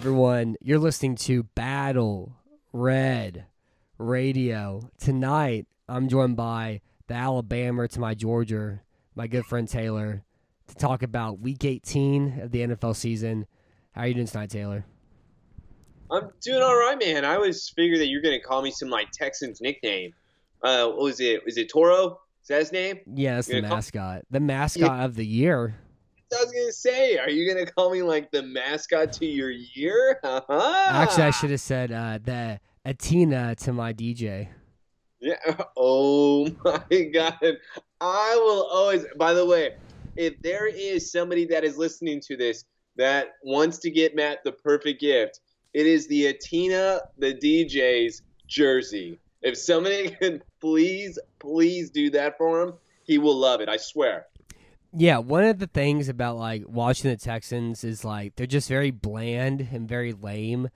everyone. You're listening to Battle Red Radio. Tonight, I'm joined by the Alabama to my Georgia, my good friend Taylor, to talk about Week 18 of the NFL season. How are you doing tonight, Taylor? I'm doing all right, man. I always figured that you're gonna call me some like Texans nickname. Uh, what was it? Was it Toro? Is that his name? Yeah, that's the gonna call- mascot. The mascot of the year. I was gonna say, are you gonna call me like the mascot to your year? Actually, I should have said uh, the Atina to my DJ. Yeah. Oh my god. I will always. By the way, if there is somebody that is listening to this that wants to get Matt the perfect gift, it is the Atina the DJ's jersey. If somebody can please, please do that for him, he will love it. I swear. Yeah, one of the things about like watching the Texans is like they're just very bland and very lame,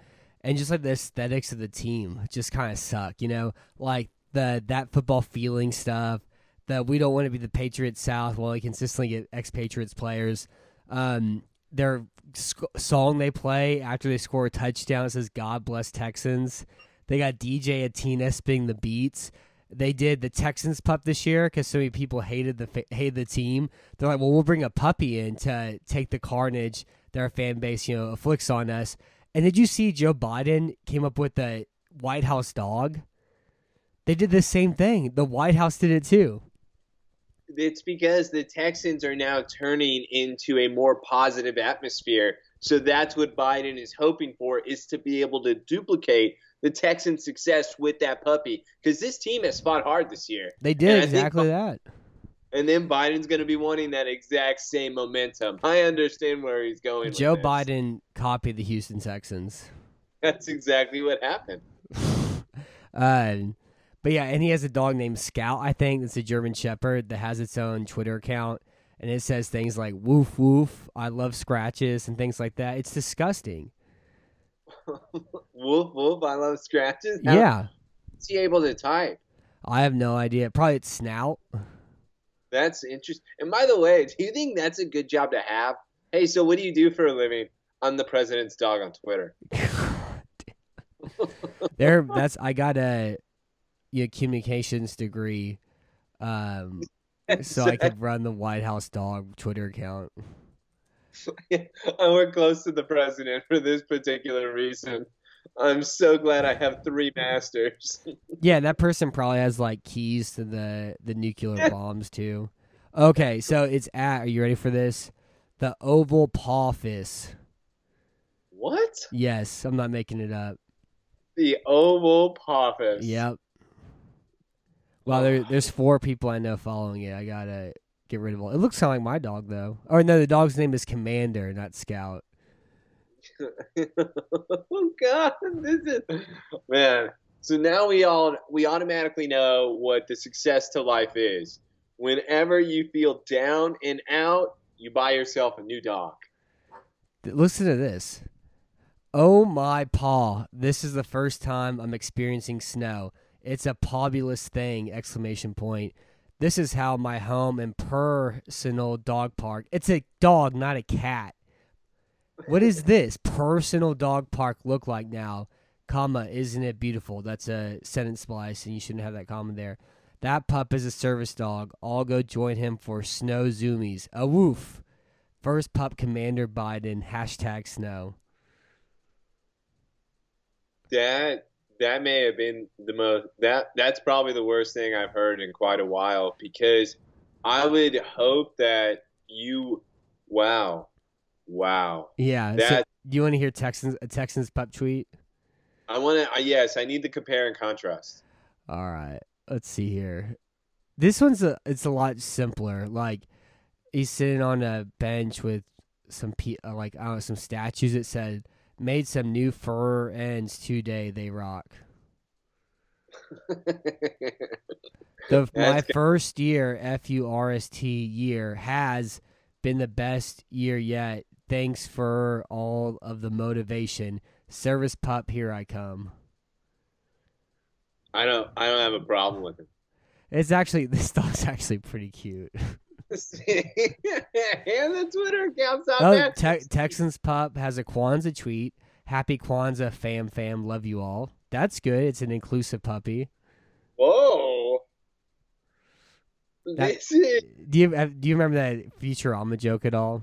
and just like the aesthetics of the team just kind of suck. You know, like the that football feeling stuff. That we don't want to be the Patriots South while they consistently get ex-Patriots players. Um, their sc- song they play after they score a touchdown says "God bless Texans." They got DJ Atina spinning the beats. They did the Texans pup this year because so many people hated the hated the team. They're like, well, we'll bring a puppy in to take the carnage that our fan base, you know, afflicts on us. And did you see Joe Biden came up with the White House dog? They did the same thing. The White House did it too. It's because the Texans are now turning into a more positive atmosphere. So that's what Biden is hoping for is to be able to duplicate the Texans' success with that puppy. Because this team has fought hard this year. They did I think exactly that. And then Biden's going to be wanting that exact same momentum. I understand where he's going. with Joe. Biden copied the Houston Texans. That's exactly what happened. Uh, but yeah, and he has a dog named Scout, I think. It's a German Shepherd that has its own Twitter account. And it says things like woof woof, I love scratches, and things like that. It's disgusting. Woof woof, I love scratches. How yeah. is he able to type? I have no idea. Probably its snout. That's interesting. And by the way, do you think that's a good job to have? Hey, so what do you do for a living? I'm the president's dog on Twitter. there that's I got a you know, communications degree. Um so I could run the White House dog Twitter account. I work close to the president for this particular reason. I'm so glad I have three masters. Yeah, that person probably has like keys to the the nuclear bombs too. Okay, so it's at. Are you ready for this? The Oval Office. what? Yes, I'm not making it up. The Oval Office. Yep. Well, there, there's four people I know following it. I gotta get rid of all. It looks kind of like my dog though. Or no, the dog's name is Commander, not Scout. oh God, this is man. So now we all we automatically know what the success to life is. Whenever you feel down and out, you buy yourself a new dog. Listen to this. Oh my paw! This is the first time I'm experiencing snow. It's a pobulous thing! Exclamation point. This is how my home and personal dog park. It's a dog, not a cat. What is this personal dog park look like now? Comma, isn't it beautiful? That's a sentence splice, and you shouldn't have that comma there. That pup is a service dog. I'll go join him for snow zoomies. A woof. First pup Commander Biden. Hashtag snow. That that may have been the most that that's probably the worst thing I've heard in quite a while because I would hope that you wow wow Yeah. so That- do you want to hear Texans a Texans pup tweet? I want to yes I need the compare and contrast. All right. Let's see here. This one's a it's a lot simpler. Like he's sitting on a bench with some pe- uh, like I don't know some statues. It said made some new fur ends today. They rock. The, my good. first year, F U R S T year, has been the best year yet. Thanks for all of the motivation. Service pup, here I come. I don't. I don't have a problem with it. It's actually this dog's actually pretty cute. and the Twitter account's not Oh. Te- Texans pup has a Kwanzaa tweet. Happy Kwanzaa, fam, fam, love you all. That's good. It's an inclusive puppy. Whoa. That- This is Do you do you remember that Futurama joke at all?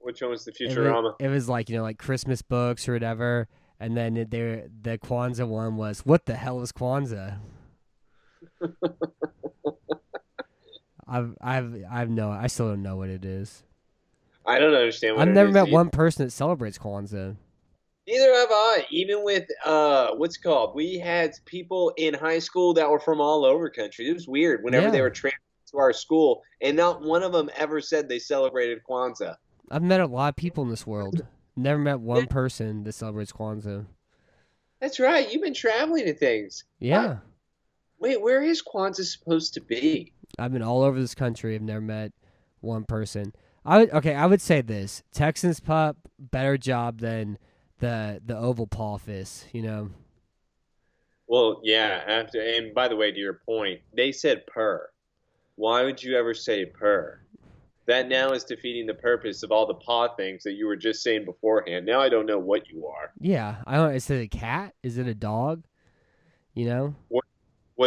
which one was the It was- Futurama? It was, like you know, like Christmas books or whatever, and then it- there the Kwanzaa one was, "What the hell is Kwanzaa?" I've I've I've no I still don't know what it is. I don't understand what I've never met either. one person that celebrates Kwanzaa. Neither have I. Even with uh, what's it called? We had people in high school that were from all over country. It was weird. Whenever Yeah. they were transferred to our school, and not one of them ever said they celebrated Kwanzaa. I've met a lot of people in this world. Never met one person that celebrates Kwanzaa. That's right. You've been traveling to things. Yeah. Wait, where is Kwanzaa supposed to be? I've been all over this country. I've never met one person. I would okay. I would say this: Texans pup better job than the the oval office. You know. Well, yeah. After and by the way, to your point, they said purr. Why would you ever say purr? That now is defeating the purpose of all the paw things that you were just saying beforehand. Now I don't know what you are. Yeah. I don't. Is it a cat? Is it a dog? You know. What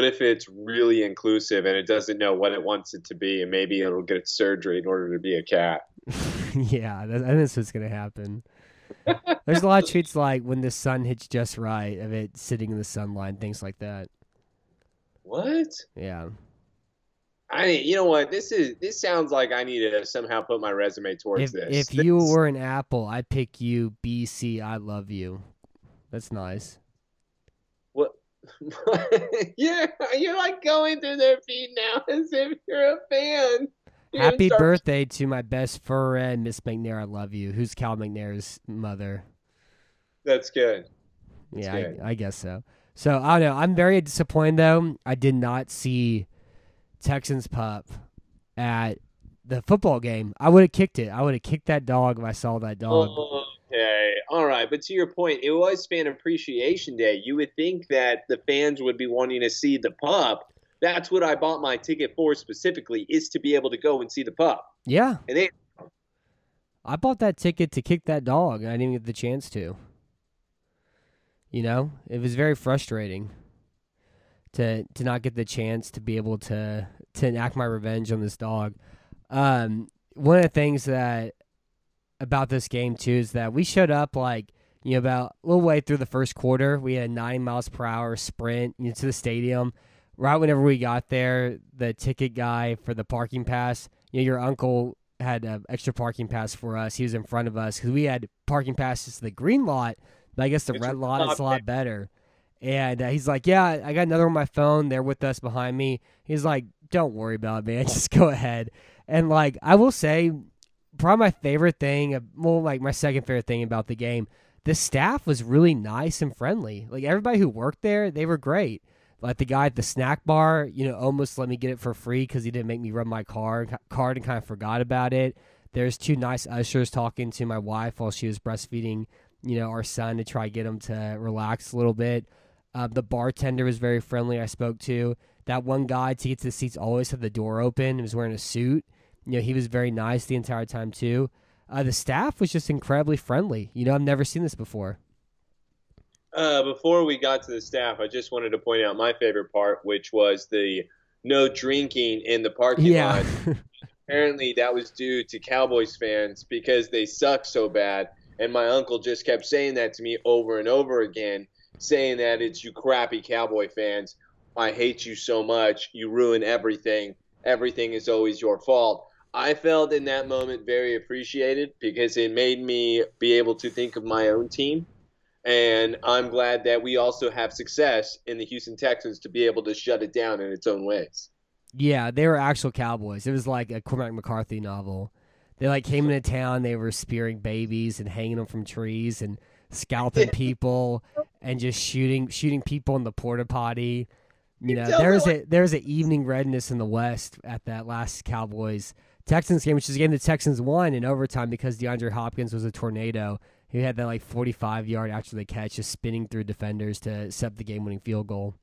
if it's really inclusive and it doesn't know what it wants it to be, and maybe it'll get surgery in order to be a cat? yeah, that, I think that's what's gonna happen. There's a lot of tweets like when the sun hits just right of it sitting in the sunlight, things like that. What? Yeah. I mean, you know what? This is this sounds like I need to somehow put my resume towards If this. if you were an apple, I'd pick you. BC, I love you. That's nice. what? yeah, you're like going through their feed now as if you're a fan. You Happy start- birthday to my best friend, Miss McNair. I love you. Who's Cal McNair's mother? That's good. That's yeah, good. I, I guess so. So I don't know. I'm very disappointed though. I did not see Texans pup at the football game. I would have kicked it. I would have kicked that dog if I saw that dog. Okay, all right. But to your point, it was Fan Appreciation Day. You would think that the fans would be wanting to see the pup. That's what I bought my ticket for specifically, is to be able to go and see the pup. Yeah, And they I bought that ticket to kick that dog, I didn't get the chance to. You know, it was very frustrating to to not get the chance to be able to to enact my revenge on this dog. Um, one of the things that about this game too is that we showed up like you know about a little way through the first quarter. We had a nine miles per hour sprint you know, the stadium. Right whenever we got there, the ticket guy for the parking pass, you know, your uncle had an extra parking pass for us. He was in front of us because we had parking passes to the green lot, but I guess the It's red lot is a lot better. And uh, he's like, "Yeah, I got another on my phone. They're with us behind me." He's like, "Don't worry about it, man. Just go ahead." And like, I will say, probably my favorite thing, uh, well, like my second favorite thing about the game, the staff was really nice and friendly. Like everybody who worked there, they were great. Like the guy at the snack bar, you know, almost let me get it for free because he didn't make me run my card card and kind of forgot about it. There's two nice ushers talking to my wife while she was breastfeeding, you know, our son to try to get him to relax a little bit. Uh, the bartender was very friendly. I spoke to that one guy to get to the seats. Always had the door open. He was wearing a suit. You know, he was very nice the entire time too. Uh, the staff was just incredibly friendly. You know, I've never seen this before. Uh, before we got to the staff, I just wanted to point out my favorite part, which was the no drinking in the parking Yeah, lot. Apparently, that was due to Cowboys fans because they suck so bad. And my uncle just kept saying that to me over and over again, saying that it's you crappy Cowboy fans. I hate you so much. You ruin everything. Everything is always your fault. I felt in that moment very appreciated because it made me be able to think of my own team. And I'm glad that we also have success in the Houston Texans to be able to shut it down in its own ways. yeah, they were actual cowboys. It was like a Cormac McCarthy novel. They like came into town. They were spearing babies and hanging them from trees, and scalping people and just shooting shooting people in the porta potty. You know, there's a there's an evening redness in the West at that last Cowboys Texans game, which is a game the Texans won in overtime because DeAndre Hopkins was a tornado. He had that like 45 yard after the catch, just spinning through defenders to set the game winning field goal.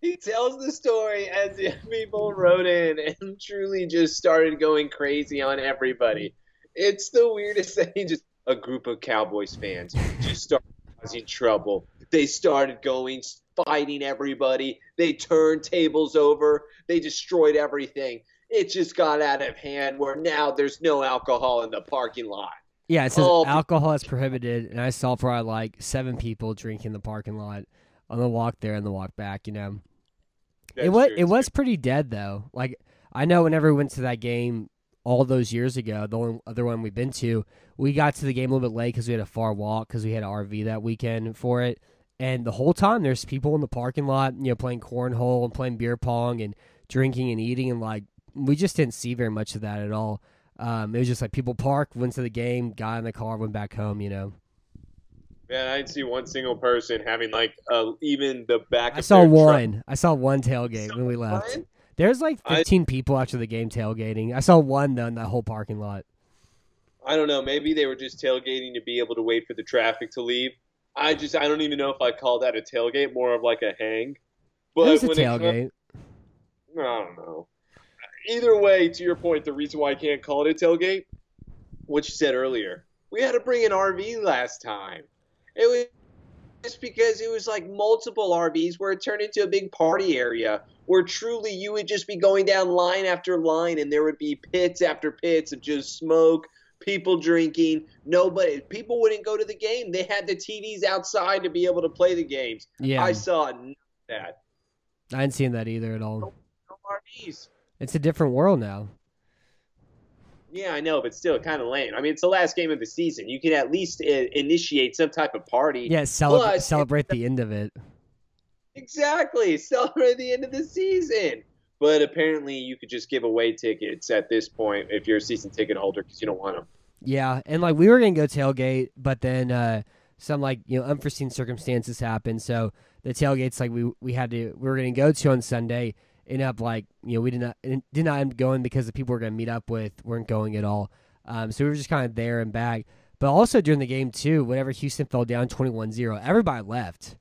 He tells the story as if people wrote in and truly just started going crazy on everybody. It's the weirdest thing. Just a group of Cowboys fans just started causing trouble. They started going fighting everybody. They turned tables over. They destroyed everything. It just got out of hand where now there's no alcohol in the parking lot. Yeah, it says Oh, alcohol is prohibited, and I saw probably uh, like seven people drinking in the parking lot on the walk there and the walk back. You know, it was true, it was too. pretty dead though. Like I know whenever we went to that game all those years ago, the only other one we've been to, we got to the game a little bit late because we had a far walk because we had an RV that weekend for it. And the whole time, there's people in the parking lot, you know, playing cornhole and playing beer pong and drinking and eating, and like we just didn't see very much of that at all. Um, it was just like people parked, went to the game, got in the car, went back home. You know, Man, I didn't see one single person having like uh, even the back. I of saw their truck. one. I saw one tailgate saw when we left. one? There's like I- 15 people after the game tailgating. I saw one though in that whole parking lot. I don't know. Maybe they were just tailgating to be able to wait for the traffic to leave. I just I don't even know if I call that a tailgate, more of like a hang. But it was a it comes- tailgate. I don't know. Either way, to your point, the reason why I can't call it a tailgate, what you said earlier, we had to bring an RV last time. It was just because it was like multiple RVs where it turned into a big party area where truly you would just be going down line after line and there would be pits after pits of just smoke, people drinking. Nobody, people wouldn't go to the game. They had the TVs outside to be able to play the games. Yeah, I saw none of that. I hadn't seen that either at all. No RVs. It's a different world now. Yeah, I know, but still kind of lame. I mean, it's the last game of the season. You can at least uh, initiate some type of party. Yeah, celebrate Plus, celebrate the end of it. Exactly. Celebrate the end of the season. But apparently, you could just give away tickets at this point if you're a season ticket holder because you don't want them. Yeah, and like we were gonna go tailgate, but then uh, some like you know unforeseen circumstances happened, so the tailgates like we we had to we were gonna go to on Sunday ended up like you know we did not did not end up going because the people we we're gonna meet up with weren't going at all. Um, so we were just kind of there and back. But also during the game too, whenever Houston fell down 21-0, everybody left.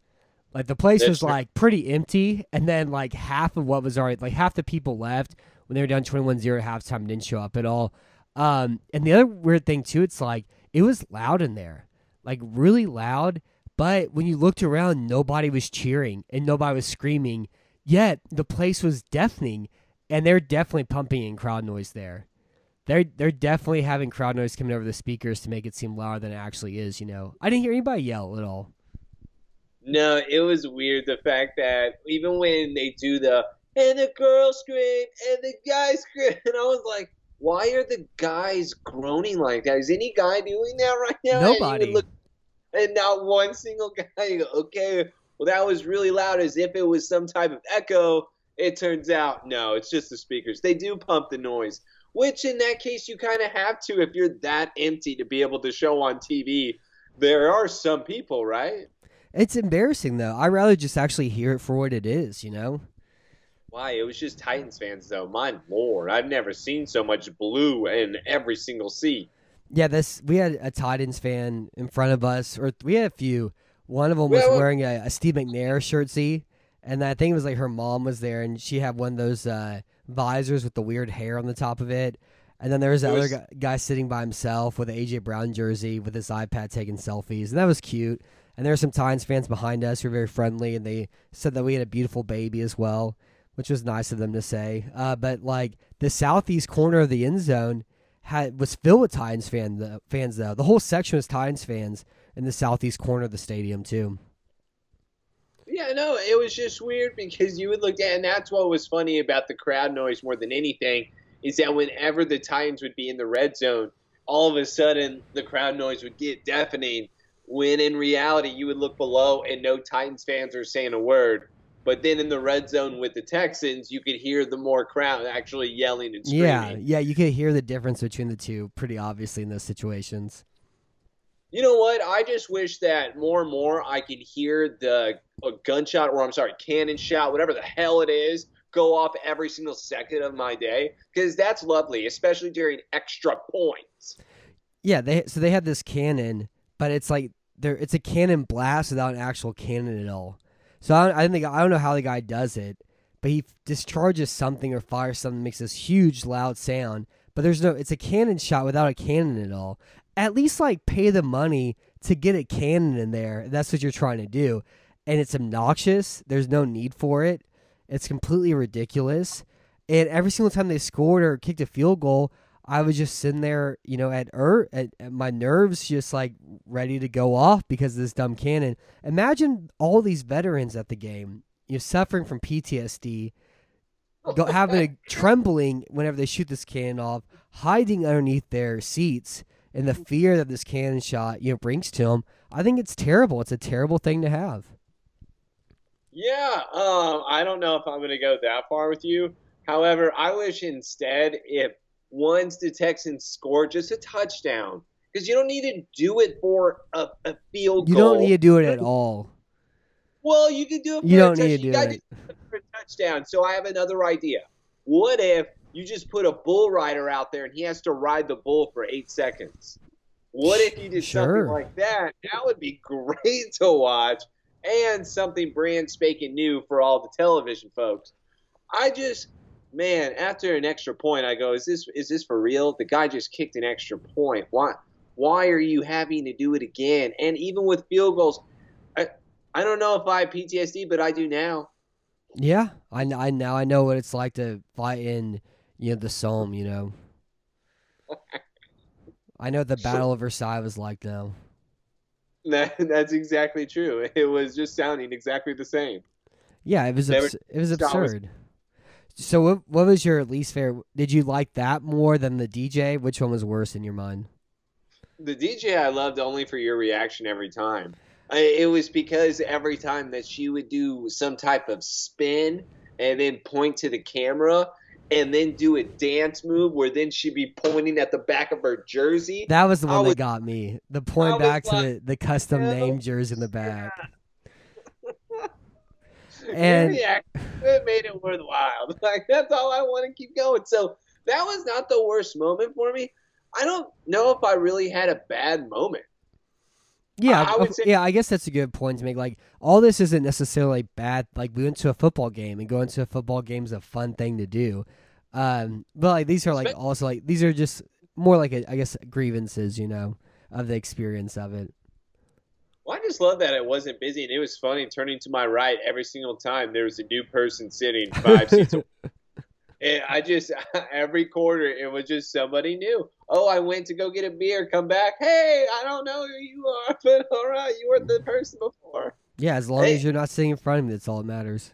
Like the place That's was true. like pretty empty, and then like half of what was already like half the people left when they were down 21-0 at halftime didn't show up at all. Um, and the other weird thing too, it's like it was loud in there, like really loud. But when you looked around, nobody was cheering and nobody was screaming. Yet the place was deafening, and they're definitely pumping in crowd noise there. They're they're definitely having crowd noise coming over the speakers to make it seem louder than it actually is. You know, I didn't hear anybody yell at all. No, it was weird the fact that even when they do the and the girl scream and the guy scream, and I was like, why are the guys groaning like that? Is any guy doing that right now? And you would Nobody. look- and not one single guy. Okay, well that was really loud, as if it was some type of echo. It turns out no, it's just the speakers. They do pump the noise, which in that case you kind of have to if you're that empty to be able to show on TV. There are some people, right? It's embarrassing though. I'd rather just actually hear it for what it is. You know. Why? It was just Titans fans, though. My lord, I've never seen so much blue in every single seat. Yeah, this we had a Titans fan in front of us, or we had a few. One of them was Well, wearing a, a Steve McNair shirt, see, and I think it was like her mom was there, and she had one of those uh, visors with the weird hair on the top of it. And then there was the other was- guy, guy sitting by himself with an AJ Brown jersey with his iPad taking selfies, and that was cute. And there were some Titans fans behind us who were very friendly, and they said that we had a beautiful baby as well, which was nice of them to say. Uh, but like the southeast corner of the end zone had was filled with Titans fan the, fans though. The whole section was Titans fans in the southeast corner of the stadium too. Yeah, no, it was just weird because you would look at, and that's what was funny about the crowd noise more than anything, is that whenever the Titans would be in the red zone, all of a sudden the crowd noise would get deafening. When in reality, you would look below and no Titans fans are saying a word. But then in the red zone with the Texans, you could hear the more crowd actually yelling and screaming. Yeah, yeah, you could hear the difference between the two pretty obviously in those situations. You know what? I just wish that more and more I could hear the a gunshot, or I'm sorry, cannon shot, whatever the hell it is, go off every single second of my day, because that's lovely, especially during extra points. Yeah, they so they had this cannon, but it's like there it's a cannon blast without an actual cannon at all. So I, I don't think I don't know how the guy does it, but he discharges something or fires something, makes this huge loud sound. But there's no, it's a cannon shot without a cannon at all. At least like pay the money to get a cannon in there. That's what you're trying to do, and it's obnoxious. There's no need for it. It's completely ridiculous. And every single time they scored or kicked a field goal, I was just sitting there, you know, at er, at, at my nerves just like ready to go off because of this dumb cannon. Imagine all these veterans at the game, you know, suffering from PTSD, go, having a trembling whenever they shoot this cannon off, hiding underneath their seats, and the fear that this cannon shot, you know, brings to him, I think it's terrible. It's a terrible thing to have. Yeah, um, I don't know if I'm going to go that far with you. However, I wish instead if once the Texans score just a touchdown, because you don't need to do it for a, a field You goal. You don't need to do it at all. Well, you can do it for you don't need to do it. do it for a touchdown. So I have another idea. What if you just put a bull rider out there and he has to ride the bull for eight seconds? What if you did Sure. something like that? That would be great to watch and something brand spanking new for all the television folks. I just man, after an extra point, I go, is this is this for real? The guy just kicked an extra point. Why why are you having to do it again? And even with field goals, I I don't know if I have PTSD, but I do now. Yeah, I, I now I know what it's like to fight in you know the Somme. You know, I know the Battle of Versailles was like now. That, that's exactly true. It was just sounding exactly the same. Yeah, it was abs- it was Scott was- absurd. So what what was your least favorite? Did you like that more than the DJ? Which one was worse in your mind? The DJ I loved only for your reaction every time. I, it was because every time that she would do some type of spin and then point to the camera and then do a dance move where then she'd be pointing at the back of her jersey. That was the one was- that got me. The point back to like, the, the custom hell name jersey in the back. Your And- reaction, it made it worthwhile. Like that's all I want to keep going. So that was not the worst moment for me. I don't know if I really had a bad moment. Yeah, I would say- yeah. I guess that's a good point to make. Like, all this isn't necessarily bad. Like, we went to a football game, and going to a football game is a fun thing to do. Um, but like these are like also like these are just more like a, I guess grievances, you know, of the experience of it. Well, I just love that it wasn't busy and it was funny turning to my right every single time there was a new person sitting five seats away. And I just every quarter it was just somebody new. Oh, I went to go get a beer, come back. Hey, I don't know who you are, but all right, you were the person before. Yeah, as long Hey. as you're not sitting in front of me, that's all that matters.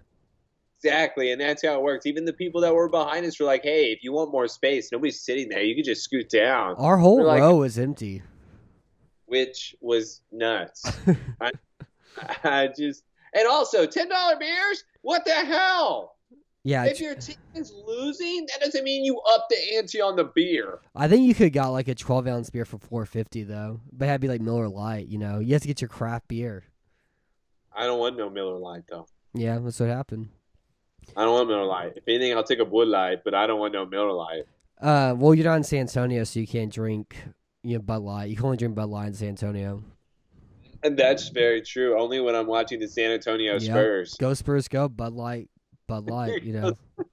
Exactly, and that's how it works. Even the people that were behind us were like, "Hey, if you want more space, nobody's sitting there. You could just scoot down," Our whole like- row was empty. which was nuts. I, I just and also ten dollar beers. What the hell? Yeah, If your team is losing, that doesn't mean you up the ante on the beer. I think you could got like a 12 ounce beer for 450 though, but it had to be like Miller Lite. You know, you have to get your craft beer. I don't want no Miller Lite though. Yeah, that's what happened. I don't want Miller Lite. If anything, I'll take a Bud Light, but I don't want no Miller Lite. Uh, well, you're not in San Antonio, so you can't drink you know Bud Light. You can only drink Bud Light in San Antonio. And that's very true. Only when I'm watching the San Antonio Yep. Spurs. Go Spurs, go Bud Light, Bud Light. You know.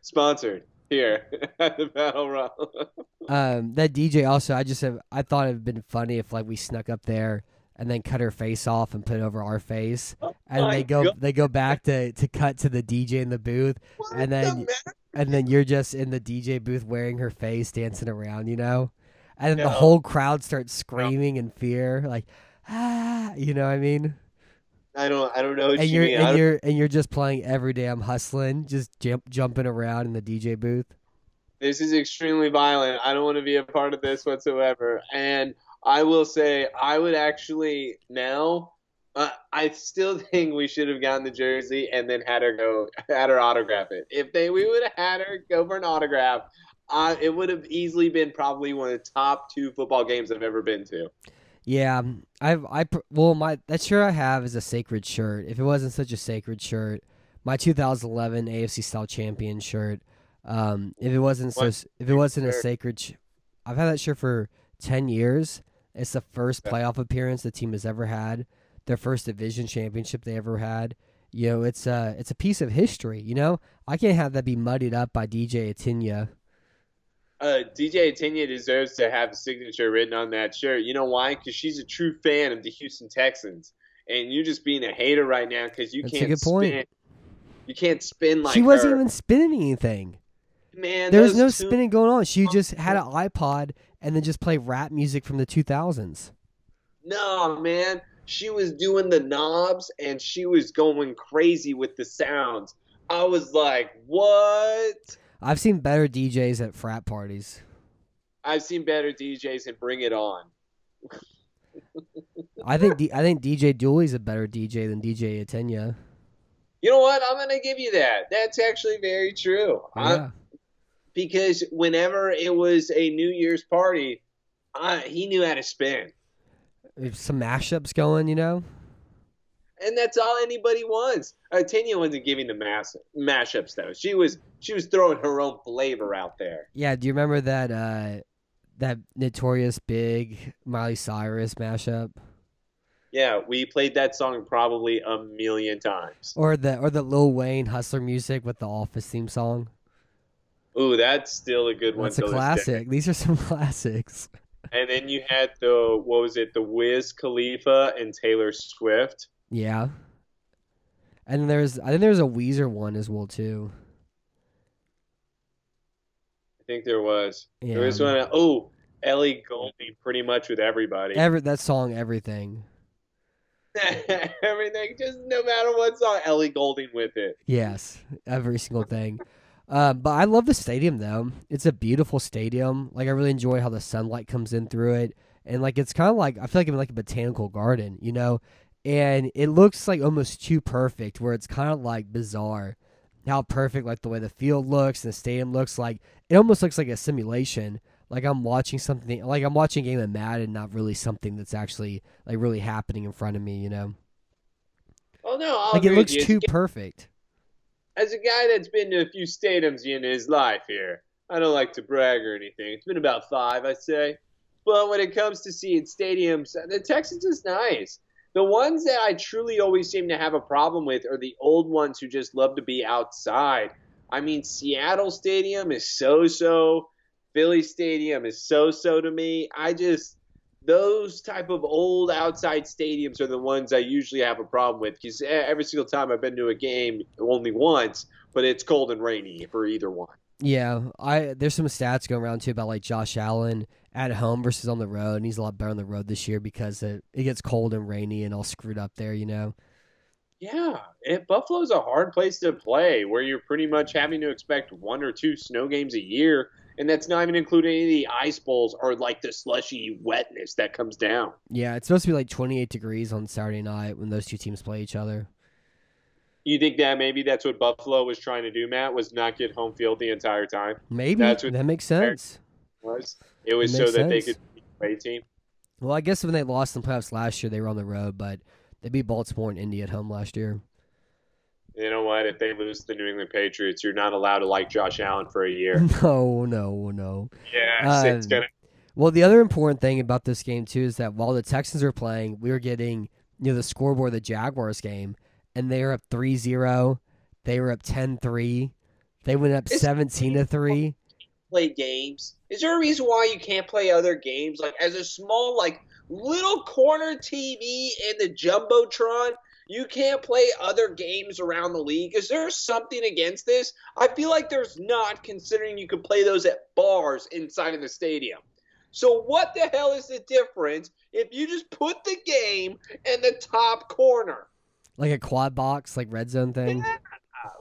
Sponsored here at the Battle Royal. um, that DJ also, I just have, I thought it'd been funny if like we snuck up there and then cut her face off and put it over our face, and they go God. they go back to to cut to the DJ in the booth, What And then- matter? and then you're just in the DJ booth wearing her face, dancing around, you know, and then the whole crowd starts screaming in fear, like ah, you know what I mean? I don't. I don't know what And you you're mean. And you're and you're just playing every day. I'm hustling, just jump jumping around in the DJ booth. this is extremely violent. I don't want to be a part of this whatsoever. And I will say, I would actually now. Uh, I still think we should have gotten the jersey and then had her go, had her autograph it. If they, we would have had her go for an autograph, uh, it would have easily been probably one of the top two football games I've ever been to. Yeah, I've I well my that shirt I have is a sacred shirt. If it wasn't such a sacred shirt, my 2011 AFC style champion shirt. Um, if it wasn't so, if it wasn't a sacred, sh- I've had that shirt for 10 years. It's the first playoff appearance the team has ever had. Their first division championship they ever had. You know, it's a it's a piece of history. You know, I can't have that be muddied up by DJ Atinya. Uh, DJ Atinya deserves to have a signature written on that shirt. You know why? Because she's a true fan of the Houston Texans, and you're just being a hater right now because you That's a can't good point. You can't spin like she wasn't her. even spinning anything. Man, There was no two- spinning going on. She just had an iPod and then just play rap music from the 2000s. No, man. She was doing the knobs and she was going crazy with the sounds. I was like, what? I've seen better DJs at frat parties. I've seen better DJs and bring it on. I think D- I think DJ Dooley's a better DJ than DJ Atenya. You know what? I'm going to give you that. That's actually very true. I- Yeah. because whenever it was a New Year's party, I, he knew how to spin. Some mashups going, you know. And that's all anybody wants. Uh, Tanya wasn't giving the mass mashups though. She was she was throwing her own flavor out there. Yeah, do you remember that uh that Notorious B.I.G. Miley Cyrus mashup? Yeah, we played that song probably a million times. Or the or the Lil Wayne Hustler Musik with the Office theme song? Ooh, that's still a good one. That's a to this day. classic. These are some classics. And then you had the what was it? The Wiz Khalifa and Taylor Swift. Yeah. And there's I think there's a Weezer one as well too. I think there was. Yeah. There was one. Oh, Ellie Goulding, pretty much with everybody. Every that song, everything. Everything, just no matter what song, Ellie Goulding with it. Yes, every single thing. Uh, but I love the stadium though. It's a beautiful stadium. Like I really enjoy how the sunlight comes in through it, and like it's kind of like I feel like I'm in like a botanical garden, you know. And it looks like almost too perfect, where it's kind of like bizarre how perfect like the way the field looks and the stadium looks like it almost looks like a simulation like i'm watching something like i'm watching a game of madden not really something that's actually like really happening in front of me you know Oh no, I'll like it looks you. As a too perfect As a guy that's been to a few stadiums in his life here, I don't like to brag or anything. It's been about five, I'd say. But when it comes to seeing stadiums, uh, the Texans is nice. The ones that I truly always seem to have a problem with are the old ones who just love to be outside. I mean, Seattle Stadium is so so. Philly Stadium is so so to me. I just those type of old outside stadiums are the ones I usually have a problem with because every single time I've been to a game, only once, but it's cold and rainy for either one. Yeah, I there's some stats going around too about like Josh Allen at home versus on the road, and he's a lot better on the road this year because it, it gets cold and rainy and all screwed up there, you know. Yeah, and Buffalo's a hard place to play where you're pretty much having to expect one or two snow games a year, and that's not even including any of the ice bowls or like the slushy wetness that comes down. Yeah, it's supposed to be like 28 degrees on Saturday night when those two teams play each other. You think that maybe that's what Buffalo was trying to do, Matt, was not get home field the entire time? Maybe That's what- that makes sense. Was it was It so makes that they could play the team? Well, I guess when they lost in playoffs last year, they were on the road, but they beat Baltimore and Indy at home last year. You know what? If they lose to the New England Patriots, you're not allowed to like Josh Allen for a year. No, no, no. yes, it's Um, gonna. Well, the other important thing about this game too is that while the Texans were playing, we were getting you know the scoreboard of the Jaguars game, and they were up 3-0. They were up 10-3. They went up 17 to 3. Play games? Is there a reason why you can't play other games? Like as a small, like little corner TV in the jumbotron, you can't play other games around the league. Is there something against this? I feel like there's not, considering you can play those at bars inside of the stadium. So what the hell is the difference if you just put the game in the top corner? Like a quad box, like red zone thing.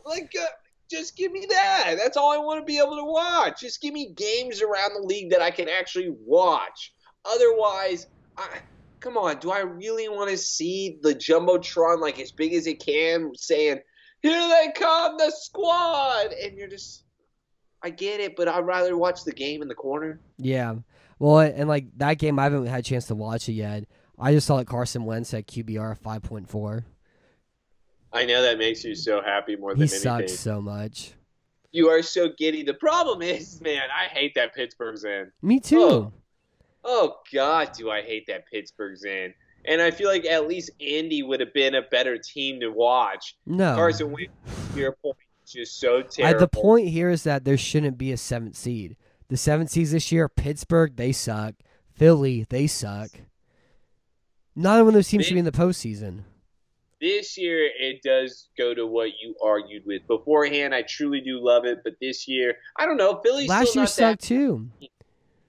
Like, uh, just give me that. That's all I want to be able to watch. Just give me games around the league that I can actually watch. Otherwise, I, come on. Do I really want to see the jumbotron like as big as it can, saying, "Here they come, the squad," and you're just, I get it, but I'd rather watch the game in the corner. Yeah. Well, and like that game, I haven't had a chance to watch it yet. I just saw that Carson Wentz at QBR five point four. I know that makes you so happy more than He anything. sucks so much. You are so giddy. The problem is, man, I hate that Pittsburgh's in. Me too. Oh. Oh God, do I hate that Pittsburgh's in. And I feel like at least Indy would have been a better team to watch. no. Carson Wentz, your point, is just so terrible. the point here is that there shouldn't be a seventh seed. The seventh seeds this year, Pittsburgh, they suck. Philly, they suck. None of those teams should be in the postseason. This year it does go to what you argued with beforehand. I truly do love it, but this year I don't know. Philly's Last still year not sucked that. too.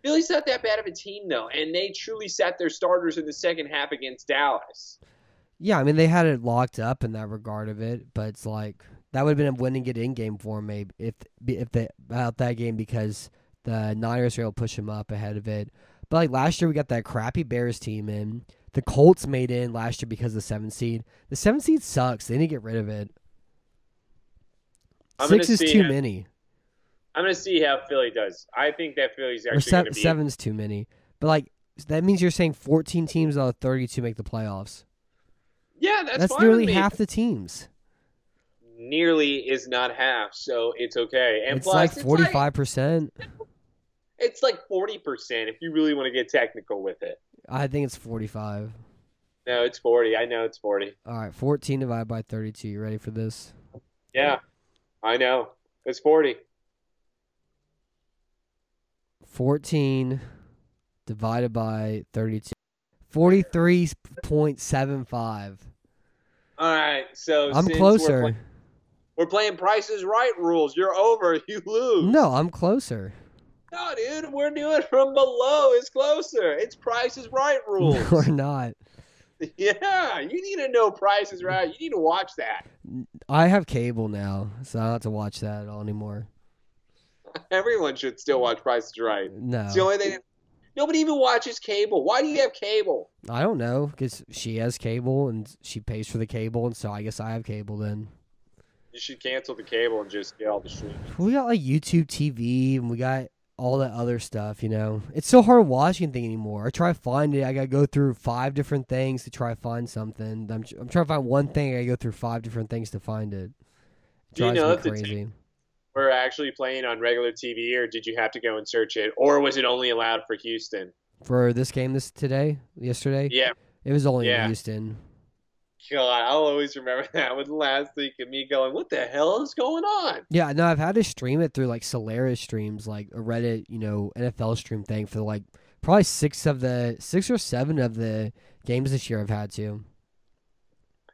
Philly's not that bad of a team though, and they truly sat their starters in the second half against Dallas. Yeah, I mean they had it locked up in that regard of it, but it's like that would have been a winning it in game for maybe if if they about that game because the Niners were able to push them up ahead of it. But like last year, we got that crappy Bears team in. The Colts made in last year because of the seven seed. The seven seed sucks. They need to get rid of it. I'm Six is too how- many. I'm gonna see how Philly does. I think that Philly's Or actually seven, gonna be seven's too many. But like that means you're saying 14 teams out of 32 make the playoffs. Yeah, that's, That's nearly half the teams. Nearly is not half, so it's okay. And it's plus, like 45 percent. It's like forty percent if you really want to get technical with it. I think it's 45. No, it's forty. I know it's forty. All right, 14 divided by 32. You ready for this? Yeah, I know. It's forty. 14 divided by 32. 43.75. All right, so I'm closer. We're, play- we're playing Prices Right rules. You're over. You lose. No, I'm closer. No, dude, we're doing from below. It's closer. It's Price is Right rules. No, we're not. yeah, you need to know Prices Right. You need to watch that. I have cable now, so I don't have to watch that at all anymore. Everyone should still watch Price is Right. No. It's the only thing. Nobody even watches cable. Why do you have cable? I don't know because she has cable and she pays for the cable, and so I guess I have cable then. You should cancel the cable and just get all the streaming. We got like YouTube TV and we got all that other stuff, you know. It's so hard to watch anything anymore. I try to find it, I gotta go through five different things to try to find something. I'm, I'm trying to find one thing, I gotta go through five different things to find it. It Do you drives know me if the crazy. We're actually playing on regular TV, or did you have to go and search it, or was it only allowed for Houston? For this game this today, yesterday, Yeah, it was only Yeah. in Houston. God, I'll always remember that was last week and me going, "What the hell is going on?" Yeah, no, I've had to stream it through like Solaris streams, like a Reddit, you know, NFL stream thing for like probably six of the six or seven of the games this year I've had to.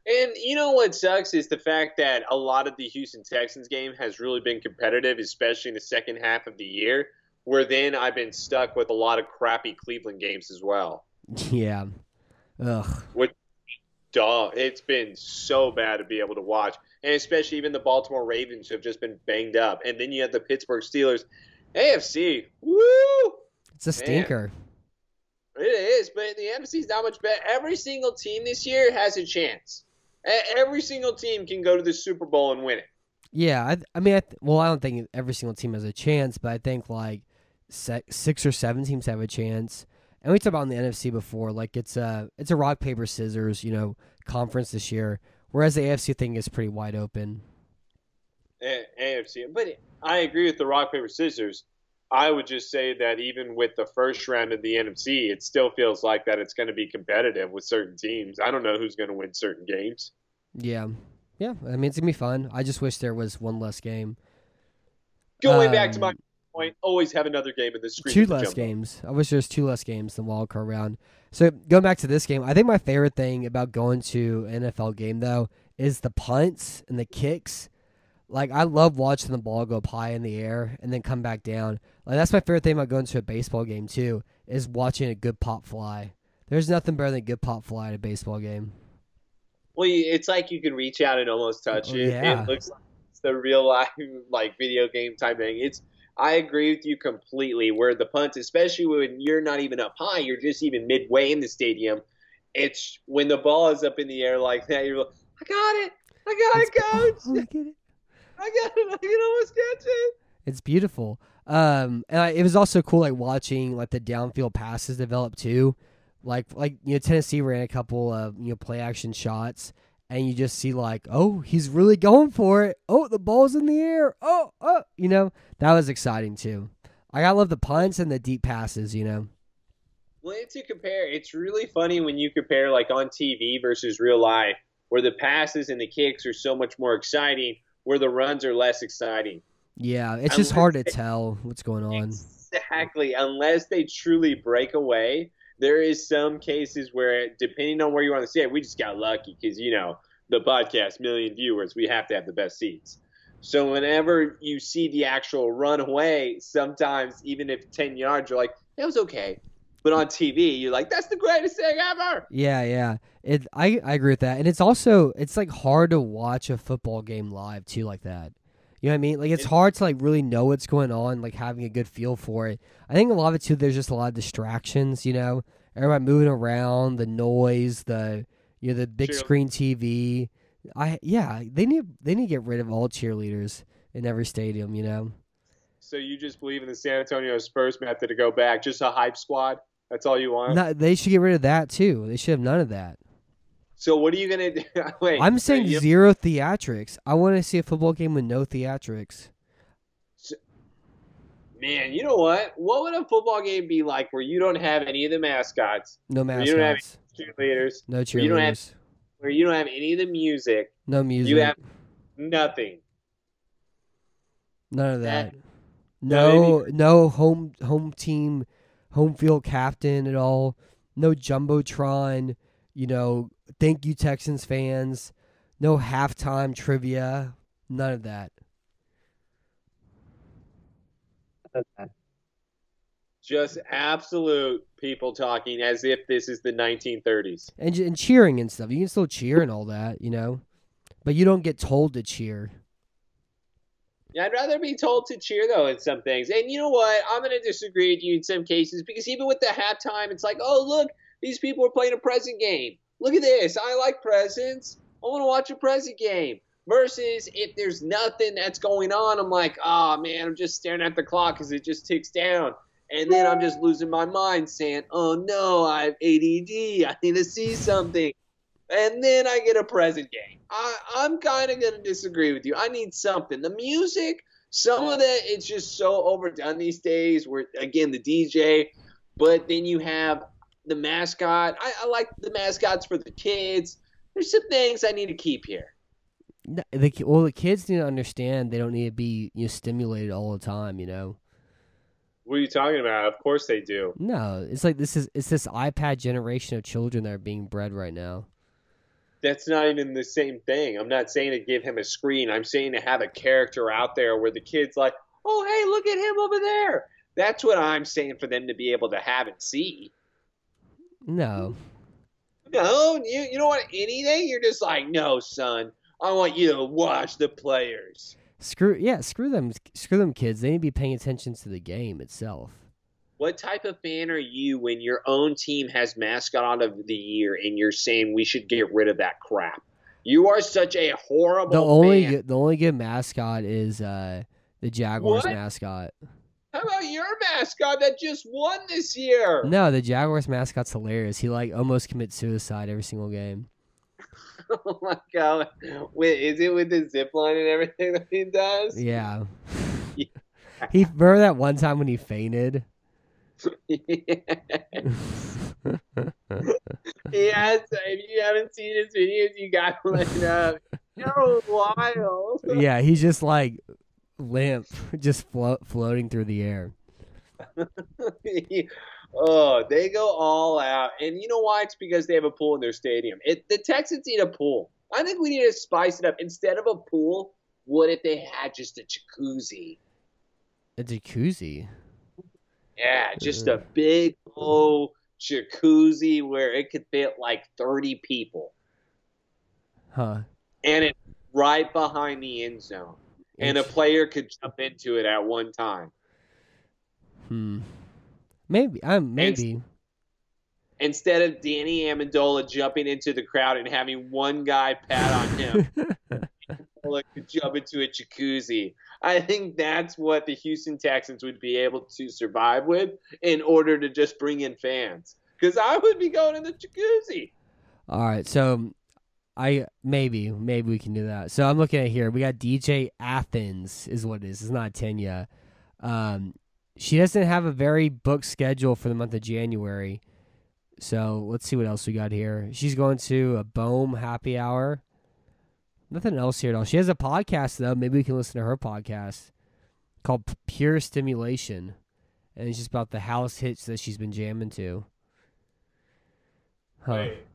And you know what sucks is the fact that a lot of the Houston Texans game has really been competitive, especially in the second half of the year. Where then I've been stuck with a lot of crappy Cleveland games as well. Yeah. Ugh. Duh, it's been so bad to be able to watch, and especially even the Baltimore Ravens have just been banged up, and then you have the Pittsburgh Steelers, AFC. Woo! It's a stinker. It is, but the NFC is not much better. Every single team this year has a chance. Every single team can go to the Super Bowl and win it. Yeah, I, I mean, I th- well, I don't think every single team has a chance, but I think like se- six or seven teams have a chance. And we talked about in the NFC before, like it's a it's a rock paper scissors, you know, conference this year. Whereas the AFC thing is pretty wide open. A- AFC. But I agree with the rock paper scissors. I would just say that even with the first round of the NFC, it still feels like that it's going to be competitive with certain teams. I don't know who's going to win certain games. Yeah, yeah. I mean, it's gonna be fun. I just wish there was one less game. Going back to my Um, point, always have another game in the screen. two less jumbo. games. I wish there was two less games than wild card round. So going back to this game, I think my favorite thing about going to an NFL game though is the punts and the kicks. Like I love watching the ball go up high in the air and then come back down. Like that's my favorite thing about going to a baseball game too is watching a good pop fly. There's nothing better than a good pop fly at a baseball game. Well, it's like you can reach out and almost touch Oh, it. yeah. It looks like it's the real life like video game type thing. It's I agree with you completely. Where the punts, especially when you're not even up high, you're just even midway in the stadium. It's when the ball is up in the air like that. You're like, I got it, I got It's- it, coach, I get it. I got it, I can almost catch it. It's beautiful. Um, and I, it was also cool like watching like the downfield passes develop too. Like like you know Tennessee ran a couple of you know play action shots, and you just see like oh he's really going for it. Oh the ball's in the air. Oh oh you know that was exciting too. I gotta love the punts and the deep passes. You know. Well, to compare, it's really funny when you compare like on TV versus real life, where the passes and the kicks are so much more exciting, where the runs are less exciting. Yeah, it's just hard to tell what's going on. Exactly, unless they truly break away. There is some cases where, depending on where you want to see it, we just got lucky because you know the podcast, million viewers, we have to have the best seats. So whenever you see the actual run away, sometimes even if ten yards, you're like, that was okay. But on TV, you're like, that's the greatest thing ever. Yeah, yeah. It I, I agree with that. And it's also it's like hard to watch a football game live too like that. You know what I mean? Like it's hard to like really know what's going on, like having a good feel for it. I think a lot of it too. There's just a lot of distractions. You know, everybody moving around, the noise, the you know the big screen TV. I yeah, they need they need to get rid of all cheerleaders in every stadium. You know. So you just believe in the San Antonio Spurs method to go back, just a hype squad. That's all you want. No, they should get rid of that too. They should have none of that. So what are you gonna do? Wait, I'm saying you- zero theatrics. I want to see a football game with no theatrics. Man, you know what? What would a football game be like where you don't have any of the mascots, No You don't have mascots. cheerleaders, No you don't have- cheerleaders. where you don't have any of the music, No music. you have nothing? None of that- that. No, No, no home home team, home field captain at all. No jumbotron. You know, thank you Texans fans. No halftime trivia. None of that. Just absolute people talking as if this is the 1930s. And and cheering and stuff. You can still cheer and all that. You know, but you don't get told to cheer. Yeah, I'd rather be told to cheer though in some things. And you know what? I'm gonna disagree with you in some cases because even with the halftime, it's like, oh look, these people are playing a present game. Look at this. I like presents. I want to watch a present game. Versus if there's nothing that's going on, I'm like, oh man, I'm just staring at the clock because it just ticks down. And then I'm just losing my mind saying, oh no, I have ADD. I need to see something. And then I get a present game. I, I'm kind of going to disagree with you. I need something. The music, some of that, it's just so overdone these days. Where, again, the DJ, but then you have the mascot. I, I like the mascots for the kids. There's some things I need to keep here. The, well, the kids need to understand they don't need to be you know, stimulated all the time. You know. What are you talking about? Of course they do. No, it's like this is it's this iPad generation of children that are being bred right now. That's not even the same thing. I'm not saying to give him a screen. I'm saying to have a character out there where the kid's like, oh, hey, look at him over there. That's what I'm saying for them to be able to have and see. No, No, you you don't want anything. You're just like, no, son. I want you to watch the players. screw yeah, screw them, screw them kids. They need to be paying attention to the game itself. What type of fan are you when your own team has mascot of the year and you're saying we should get rid of that crap? You are such a horrible The only fan. the only good mascot is uh the Jaguars What? mascot. How about your mascot that just won this year? No, the Jaguars mascot's hilarious. He like almost commits suicide every single game. Oh my god! Wait, is it with the zip line and everything that he does? Yeah. Yeah. he remember that one time when he fainted. yes. If you haven't seen his videos, you gotta look it up. You're wild. yeah, he's just like limp, just float, floating through the air. oh, they go all out, and you know why? It's because they have a pool in their stadium. It, the Texans need a pool. I think we need to spice it up. Instead of a pool, what if they had just a jacuzzi? A jacuzzi. Yeah, just a big old jacuzzi where it could fit like 30 people. Huh. And it's right behind the end zone. And a player could jump into it at one time. Hmm. Maybe. Um. Maybe. Instead of Danny Amendola jumping into the crowd and having one guy pat on him, Amendola could jump into a jacuzzi. I think that's what the Houston Texans would be able to survive with in order to just bring in fans. Because I would be going in the jacuzzi. All right, so I maybe maybe we can do that. So I'm looking at here. We got DJ Athens is what it is. It's not Tenya. Um, she doesn't have a very booked schedule for the month of January. So let's see what else we got here. She's going to a Bohm happy hour. Nothing else here at all. She has a podcast though. Maybe we can listen to her podcast called Pure Stimulation, and it's just about the house hits that she's been jamming to. Huh. Wait.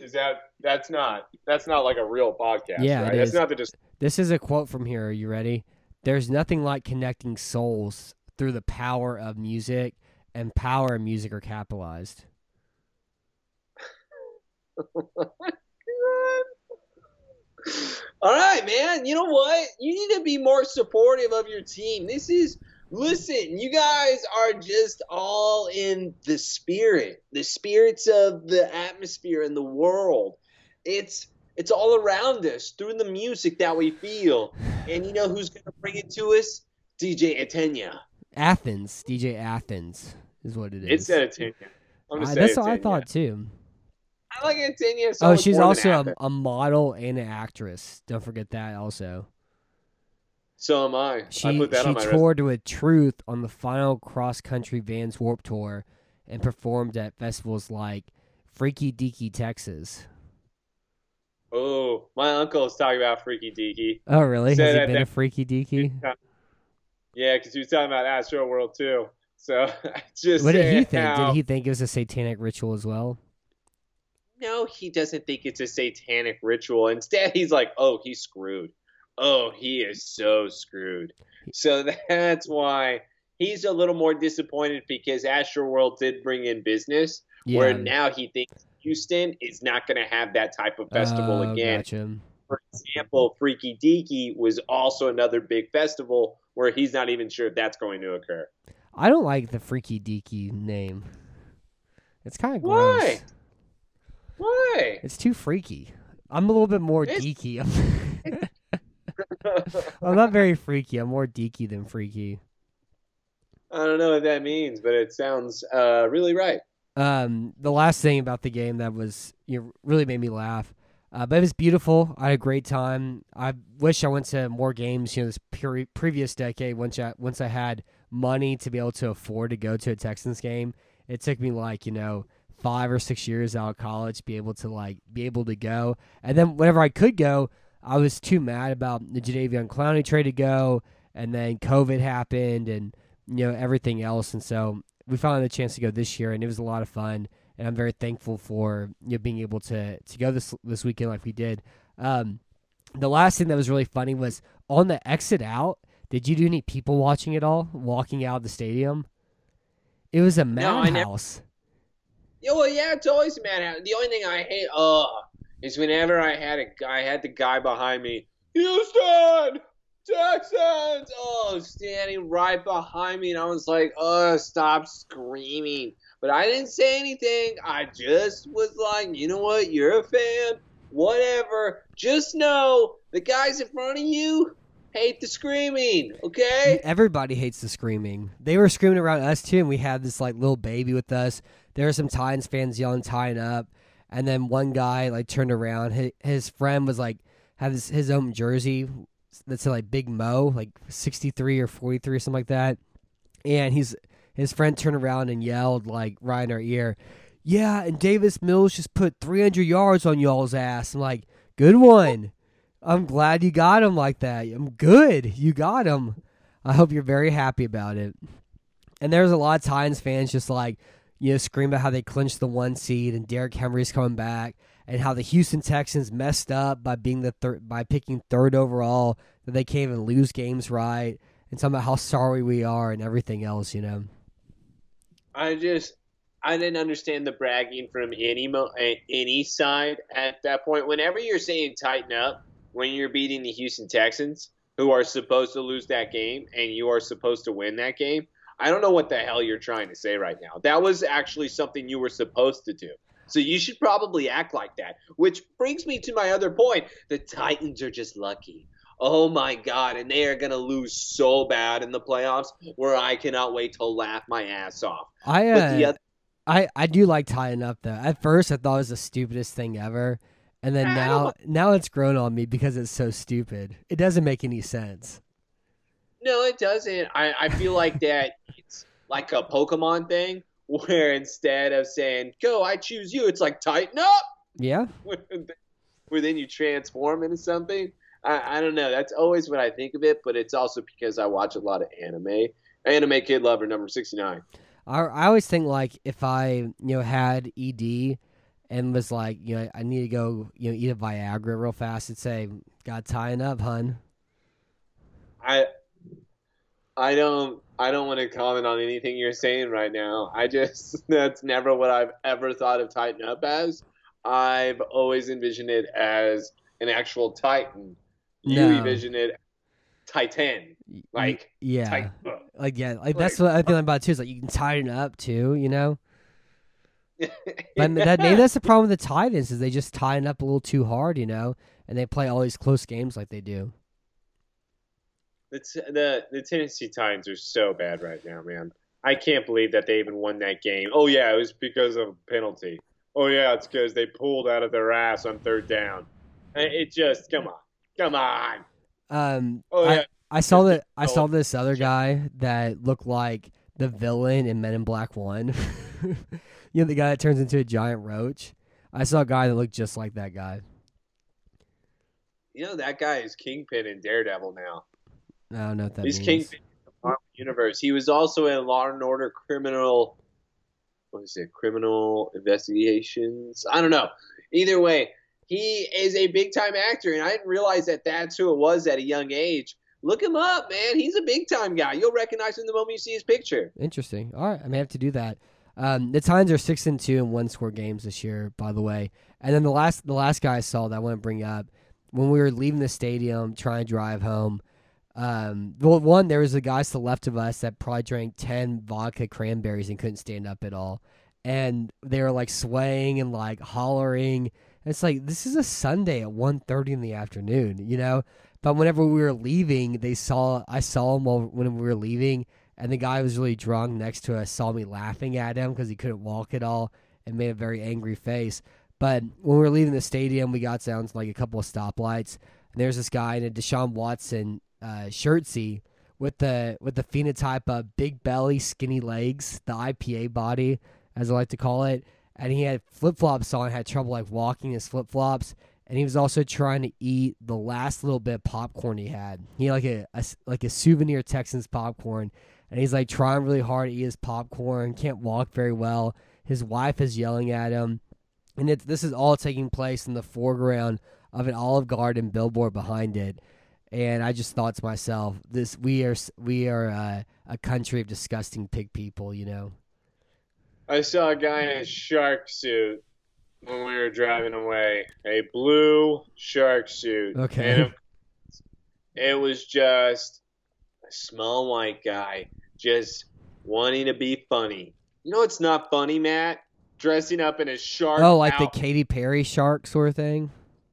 Is that that's not that's not like a real podcast, Yeah, right? it That's is. not the just This is a quote from here. Are you ready? There's nothing like connecting souls through the power of music, and power and music are capitalized. All right, man. You know what? You need to be more supportive of your team. This is listen, you guys are just all in the spirit. The spirits of the atmosphere and the world. It's it's all around us through the music that we feel. And you know who's gonna bring it to us? DJ Atenya. Athens, DJ Athens is what it is. It's Atenya. I'm gonna I- say that's what I thought too. I like Atenya so Oh, much she's more also Athens. a, a model and an actress. Don't forget that also. So am I. I She put that she on my resume. toured with Truth on the final cross country Vans Warp Tour and performed at festivals like Freaky Deaky, Texas. Oh, my uncle is talking about Freaky Deaky. Oh, really? Say Has he been a Freaky Deaky? Yeah, because he was talking about Astro World too. So just What did he think? how- Did he think it was a satanic ritual as well? No, he doesn't think it's a satanic ritual. Instead, he's like, "Oh, he's screwed. Oh, he is so screwed." So that's why he's a little more disappointed because Astro World did bring in business, Yeah. where now he thinks Houston is not going to have that type of festival Oh, again. Gotcha. For example, Freaky Deaky was also another big festival where he's not even sure if that's going to occur. I don't like the Freaky Deaky name. It's kind of Why? gross. Why? It's too freaky. I'm a little bit more It's- deaky. I'm, not very freaky. I'm more deaky than freaky. I don't know what that means, but it sounds uh, really right. Um, the last thing about the game that was you know, really made me laugh, uh, but it was beautiful. I had a great time. I wish I went to more games. You know, this pre- previous decade, once I once I had money to be able to afford to go to a Texans game, it took me like you know five or six years out of college to be able to like be able to go. And then whenever I could go, I was too mad about the Jadeveon Clowney trade to go, and then COVID happened, and you know everything else, and so we finally had a chance to go this year, and it was a lot of fun. And I'm very thankful for you know, being able to to go this this weekend like we did. Um, the last thing that was really funny was on the exit out. Did you do any people watching at all? Walking out of the stadium, it was a No, never- madhouse. Yeah, well, yeah, it's always mad. The only thing I hate, uh, is whenever I had a I had the guy behind me, Houston, Texans, oh, standing right behind me, and I was like, oh, stop screaming. But I didn't say anything. I just was like, you know what? You're a fan. Whatever. Just know the guys in front of you hate the screaming. Okay. Everybody hates the screaming. They were screaming around us too, and we had this like little baby with us. There were some Titans fans yelling "Titan Up," and then one guy like turned around. His, his friend was like had his, his own jersey that said like Big Mo, like sixty three or forty three or something like that. And he's his friend turned around and yelled like right in our ear, "Yeah!" And Davis Mills just put three hundred yards on y'all's ass. I'm like, "Good one." I'm glad you got him like that. I'm good. You got him. I hope you're very happy about it. And there's a lot of Titans fans just like, you know, scream about how they clinched the one seed and Derrick Henry's coming back and how the Houston Texans messed up by being the third by picking third overall, that they can't even lose games right, and talking about how sorry we are and everything else, you know. I just I didn't understand the bragging from any mo- any side at that point. Whenever you're saying tighten up when you're beating the Houston Texans, who are supposed to lose that game, and you are supposed to win that game, I don't know what the hell you're trying to say right now. That was actually something you were supposed to do. So you should probably act like that. Which brings me to my other point: the Titans are just lucky. oh my god, and they are gonna lose so bad in the playoffs, where I cannot wait to laugh my ass off. I uh, other, I I do like Titan Up though. At first, I thought it was the stupidest thing ever, and then I now now it's grown on me because it's so stupid. It doesn't make any sense. No, it doesn't. I I feel like that it's like a Pokemon thing, where instead of saying "Go, I choose you," it's like "Tighten up." Yeah, where then you transform into something. I, I don't know. That's always what I think of it, but it's also because I watch a lot of anime. Anime Kid Lover number sixty nine. I I always think like if I you know had ED and was like you know I need to go you know eat a Viagra real fast, it'd say got Titan Up, hun. I I don't I don't want to comment on anything you're saying right now. I just that's never what I've ever thought of Titan Up as. I've always envisioned it as an actual Titan. You No. envision it Titan, like yeah, Up. like yeah, like that's what I feel uh, about too. Is like you can tighten up too, you know. But that maybe that's the problem with the Titans is they just tighten up a little too hard, you know, and they play all these close games like they do. The, the the Tennessee Titans are so bad right now, man. I can't believe that they even won that game. Oh yeah, it was because of a penalty. Oh yeah, it's because they pulled out of their ass on third down. It just come on, come on. Um, Oh I, yeah, I saw that I Oh. saw this other guy that looked like the villain in Men in Black One. you know, the guy that turns into a giant roach. I saw a guy that looked just like that guy. you know that guy is Kingpin in Daredevil now. I don't know what that He's means. Kingpin in the Marvel universe. He was also in Law and Order Criminal. What is it? Criminal Investigations. I don't know. Either way, he is a big time actor, and I didn't realize that that's who it was at a young age. Look him up, man. He's a big time guy. You'll recognize him the moment you see his picture. Interesting. All right, I may have to do that. Um, the Titans are six and two in one score games this year, by the way. And then the last the last guy I saw that I want to bring up when we were leaving the stadium trying to drive home. Um, well, one there was a guy to the left of us that probably drank ten vodka cranberries and couldn't stand up at all, and they were like swaying and like hollering. It's like this is a Sunday at 1.30 in the afternoon, you know. But whenever we were leaving, they saw I saw him while when we were leaving, and the guy was really drunk next to us saw me laughing at him because he couldn't walk at all and made a very angry face. But when we were leaving the stadium, we got down to like a couple of stoplights, and there's this guy in a Deshaun Watson uh, shirtsy with the with the phenotype of big belly, skinny legs, the IPA body, as I like to call it, and he had flip flops on, had trouble like walking his flip flops, and he was also trying to eat the last little bit of popcorn he had. He had like a, a like a souvenir Texans popcorn, and he's like trying really hard to eat his popcorn, can't walk very well. His wife is yelling at him, and it's this is all taking place in the foreground of an Olive Garden billboard behind it. And I just thought to myself, this we are we are uh, a country of disgusting pig people, you know. I saw a guy in a shark suit when we were driving away. A blue shark suit. Okay. And it, was just a small white guy just wanting to be funny. You know it's not funny, Matt? Dressing up in a shark Oh, like the. Katy Perry shark sort of thing.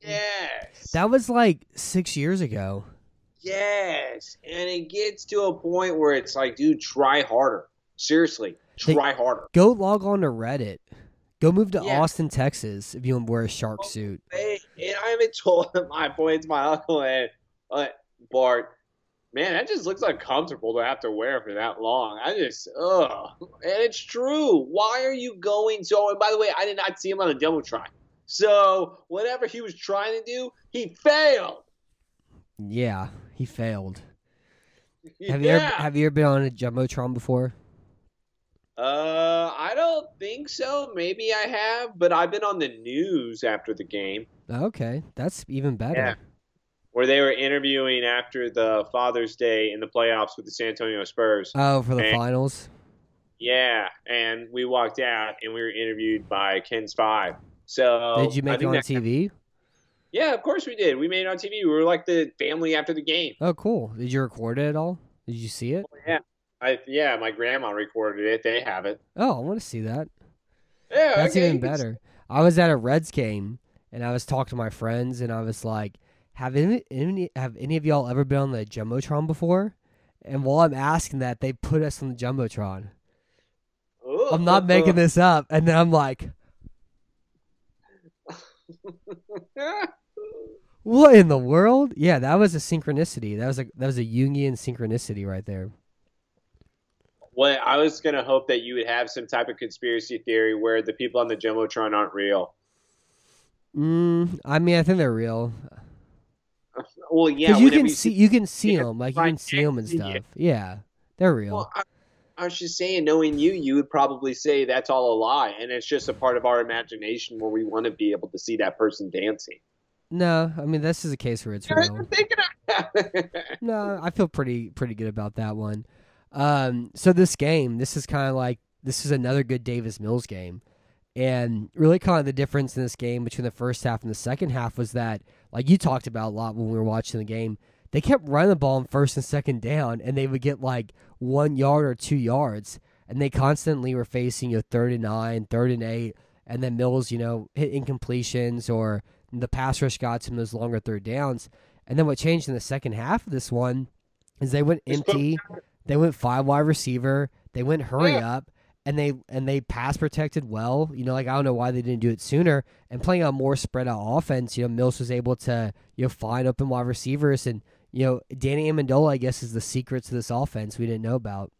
Yes. That was like six years ago. Yes. And it gets to a point where it's like, dude, try harder. Seriously, They- try harder. Go log on to Reddit. Go move to Yeah. Austin, Texas, if you want to wear a shark suit. Hey, and I haven't told my boy, it's my uncle and uh, Bart. Man, that just looks uncomfortable to have to wear for that long. I just, ugh. And it's true. Why are you going so? And by the way, I did not see him on the jumbotron. So whatever he was trying to do, he failed. Yeah, he failed. Have you ever have you ever been on a jumbotron before? Uh, I don't think so. Maybe I have, but I've been on the news after the game Okay, that's even better. Yeah. where they were interviewing after the Father's Day in the playoffs with the San Antonio Spurs. Oh, for the Hey. finals. Yeah, and we walked out and we were interviewed by KENS 5. So Did you Oh, make it on TV? Yeah, of course we did. We made it on TV. We were like the family after the game. Oh, cool. Did you record it at all? Did you see it? Oh, yeah, I yeah, my grandma recorded it. They have it. Oh, I want to see that. Yeah, That's okay, even better. I was at a Reds game and I was talking to my friends and I was like, have any, any have any of y'all ever been on the jumbotron before? And while I'm asking that, they put us on the jumbotron. Ooh. I'm not making this up. And then I'm like, what in the world? Yeah, that was a synchronicity. That was a that was a Jungian synchronicity right there. Well, I was gonna hope that you would have some type of conspiracy theory where the people on the jumbotron aren't real. Mm, I mean, I think they're real. Well, yeah, you can you see you can see Yeah, them, like you can see them and stuff. Yeah, they're real. Well, I, I was just saying, knowing you, you would probably say that's all a lie, and it's just a part of our imagination where we want to be able to see that person dancing. no, I mean this is a case where it's real. No, I feel pretty pretty good about that one. Um, so this game, this is kind of like this is another good Davis Mills game, and really kind of the difference in this game between the first half and the second half was that, like you talked about a lot when we were watching the game, they kept running the ball on first and second down, and they would get like one yard or two yards, and they constantly were facing you know, third and nine, third and eight, and then Mills, you know, hit incompletions or the pass rush got some of those longer third downs. And then what changed in the second half of this one is they went empty. They went five wide receiver. They went hurry Yeah. up, and they and they pass protected well. You know, like I don't know why they didn't do it sooner. And playing a more spread out offense, you know, Mills was able to you know find open wide receivers, and you know Danny Amendola, I guess, is the secret to this offense we didn't know about.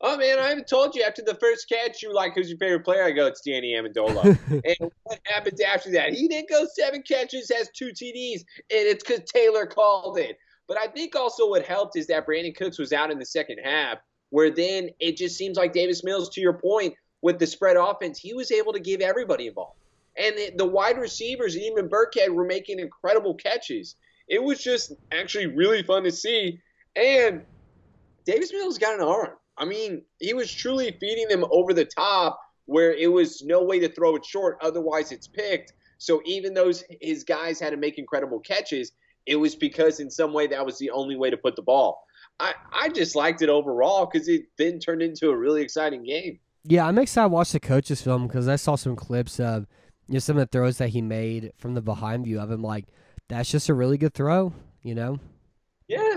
oh man, I haven't told you after the first catch. You were like, "Who's your favorite player?" I go, "It's Danny Amendola." and what happens after that? He didn't go seven catches, has two TDs, and it's because Taylor called it. But I think also what helped is that Brandin Cooks was out in the second half, where then it just seems like Davis Mills, to your point, with the spread offense, he was able to give everybody involved. And the, the wide receivers, and even Burkhead, were making incredible catches. It was just actually really fun to see. And Davis Mills got an arm. I mean, he was truly feeding them over the top where it was no way to throw it short, otherwise it's picked. So even though his guys had to make incredible catches, it was because in some way that was the only way to put the ball. I, I just liked it overall because it then turned into a really exciting game. Yeah, I'm excited to watch the coaches film because I saw some clips of you know some of the throws that he made from the behind view of him. Like that's just a really good throw, you know. Yeah,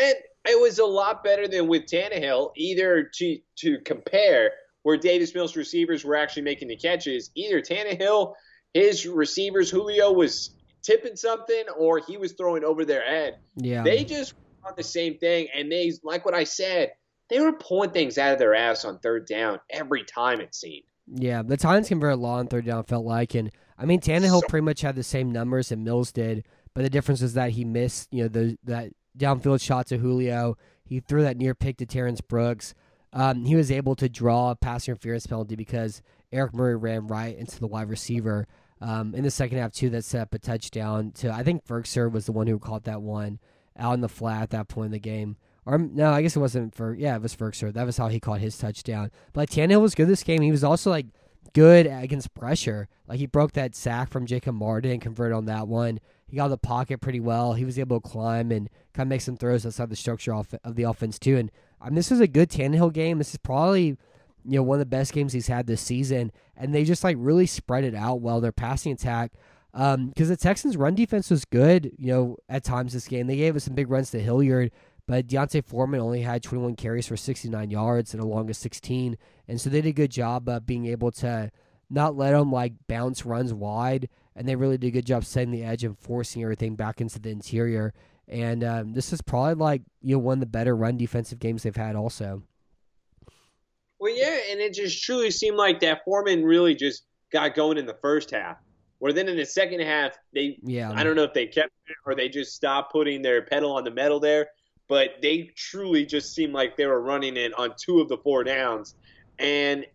and it was a lot better than with Tannehill. Either to to compare, where Davis Mills receivers were actually making the catches, either Tannehill, his receivers, Julio was tipping something, or he was throwing over their head. Yeah, They just on the same thing, and they like what I said. They were pulling things out of their ass on third down every time it seemed. yeah. The Titans converted lot on third down. Felt like, and I mean Tannehill So- pretty much had the same numbers that Mills did, but the difference is that he missed you know the that downfield shot to Julio. He threw that near pick to Terrence Brooks. Um, he was able to draw a pass interference penalty because Eric Murray ran right into the wide receiver. Um, in the second half too, that set up a touchdown to I think Ferguson was the one who caught that one out in the flat at that point in the game. Or no, I guess it wasn't for yeah, it was Ferguson. That was how he caught his touchdown. But like, Tannehill was good this game. He was also like good against pressure. Like he broke that sack from Jacob Martin and converted on that one. He got the pocket pretty well. He was able to climb and kind of make some throws outside the structure of, of the offense too. And I mean, this was a good Tannehill game. This is probably you know one of the best games he's had this season. And they just like really spread it out well. Their passing attack. Because um, the Texans' run defense was good, you know, at times this game. They gave us some big runs to Hilliard, but D'Onta Foreman only had 21 carries for 69 yards and a longest 16. And so they did a good job of being able to not let them like bounce runs wide. And they really did a good job setting the edge and forcing everything back into the interior. And um, this is probably like you know one of the better run defensive games they've had. Also, Well, yeah, and it just truly seemed like that Foreman really just got going in the first half. Where then in the second half, they yeah, I don't know if they kept it or they just stopped putting their pedal on the metal there, but they truly just seemed like they were running it on two of the four downs. And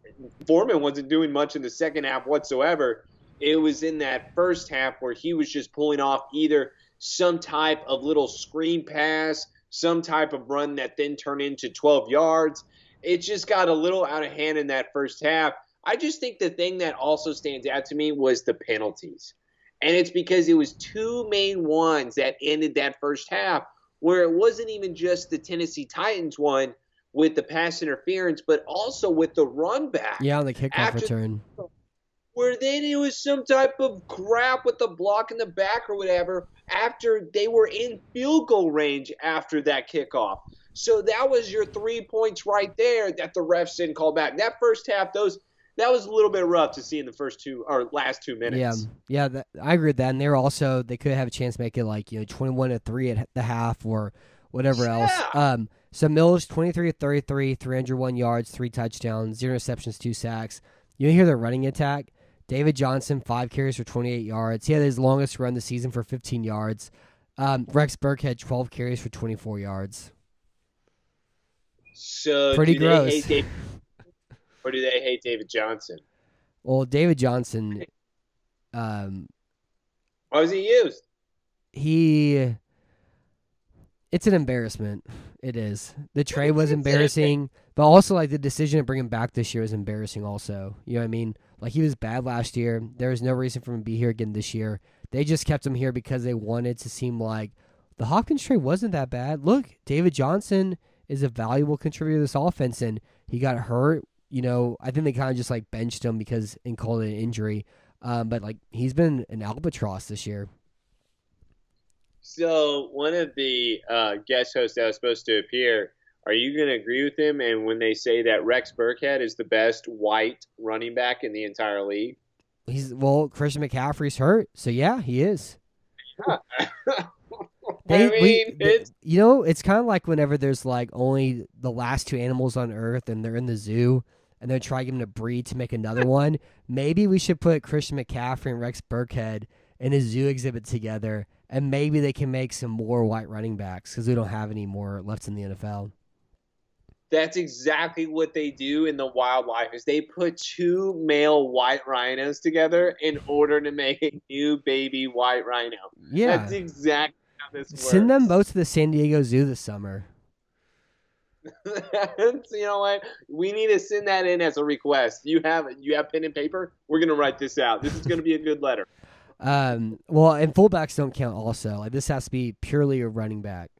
Foreman wasn't doing much in the second half whatsoever. It was in that first half where he was just pulling off either some type of little screen pass, some type of run that then turned into 12 yards. It just got a little out of hand in that first half. I just think the thing that also stands out to me was the penalties. And it's because it was two main ones that ended that first half, where it wasn't even just the Tennessee Titans one with the pass interference, but also with the run back. yeah, on the kickoff return. where then it was some type of crap with the block in the back or whatever after they were in field goal range after that kickoff. So that was your three points right there that the refs didn't call back. That first half, those that was a little bit rough to see in the first two or last two minutes. Yeah, yeah, that, I agree with that. And they're also they could have a chance to make it like you know twenty one to three at the half or whatever else. Um, so Mills twenty three to thirty three, three hundred one yards, three touchdowns, zero interceptions, two sacks. You hear the running attack. David Johnson five carries for twenty eight yards. He had his longest run the season for fifteen yards. Um, Rex Burkhead twelve carries for twenty four yards. So Pretty do they gross. Or do they hate David Johnson? Well, David Johnson, um, Why was he used? he it's an embarrassment. It is. The trade was embarrassing but also like the decision to bring him back this year was embarrassing also. You know what i mean? Like he was bad last year. There was no reason for him to be here again this year. They just kept him here because they wanted to seem like the hopkins trade wasn't that bad. Look david johnson is a valuable contributor to this offense and he got hurt you know i think they kind of just like benched him because and called it an injury um, but like he's been an albatross this year So one of the uh, guest hosts that was supposed to appear, are you going to agree with him? And when they say that Rex Burkhead is the best white running back in the entire league, He's well, Christian McCaffrey's hurt, so yeah, he is. I mean, we- it's You know, it's kind of like whenever there's like only the last two animals on Earth, and they're in the zoo, and trying to get them to breed to make another one. Maybe we should put Christian McCaffrey and Rex Burkhead in a zoo exhibit together, and maybe they can make some more white running backs because we don't have any more left in the NFL. that's exactly what they do in the wildlife is they put two male white rhinos together in order to make a new baby white rhino. Yeah, That's exactly how this works. send them both to the San Diego Zoo this summer. you know what? We need to send that in as a request. You have you have pen and paper? We're gonna write this out. This is gonna be a good letter. Um, well, and fullbacks don't count. Also, like this has to be purely a running back.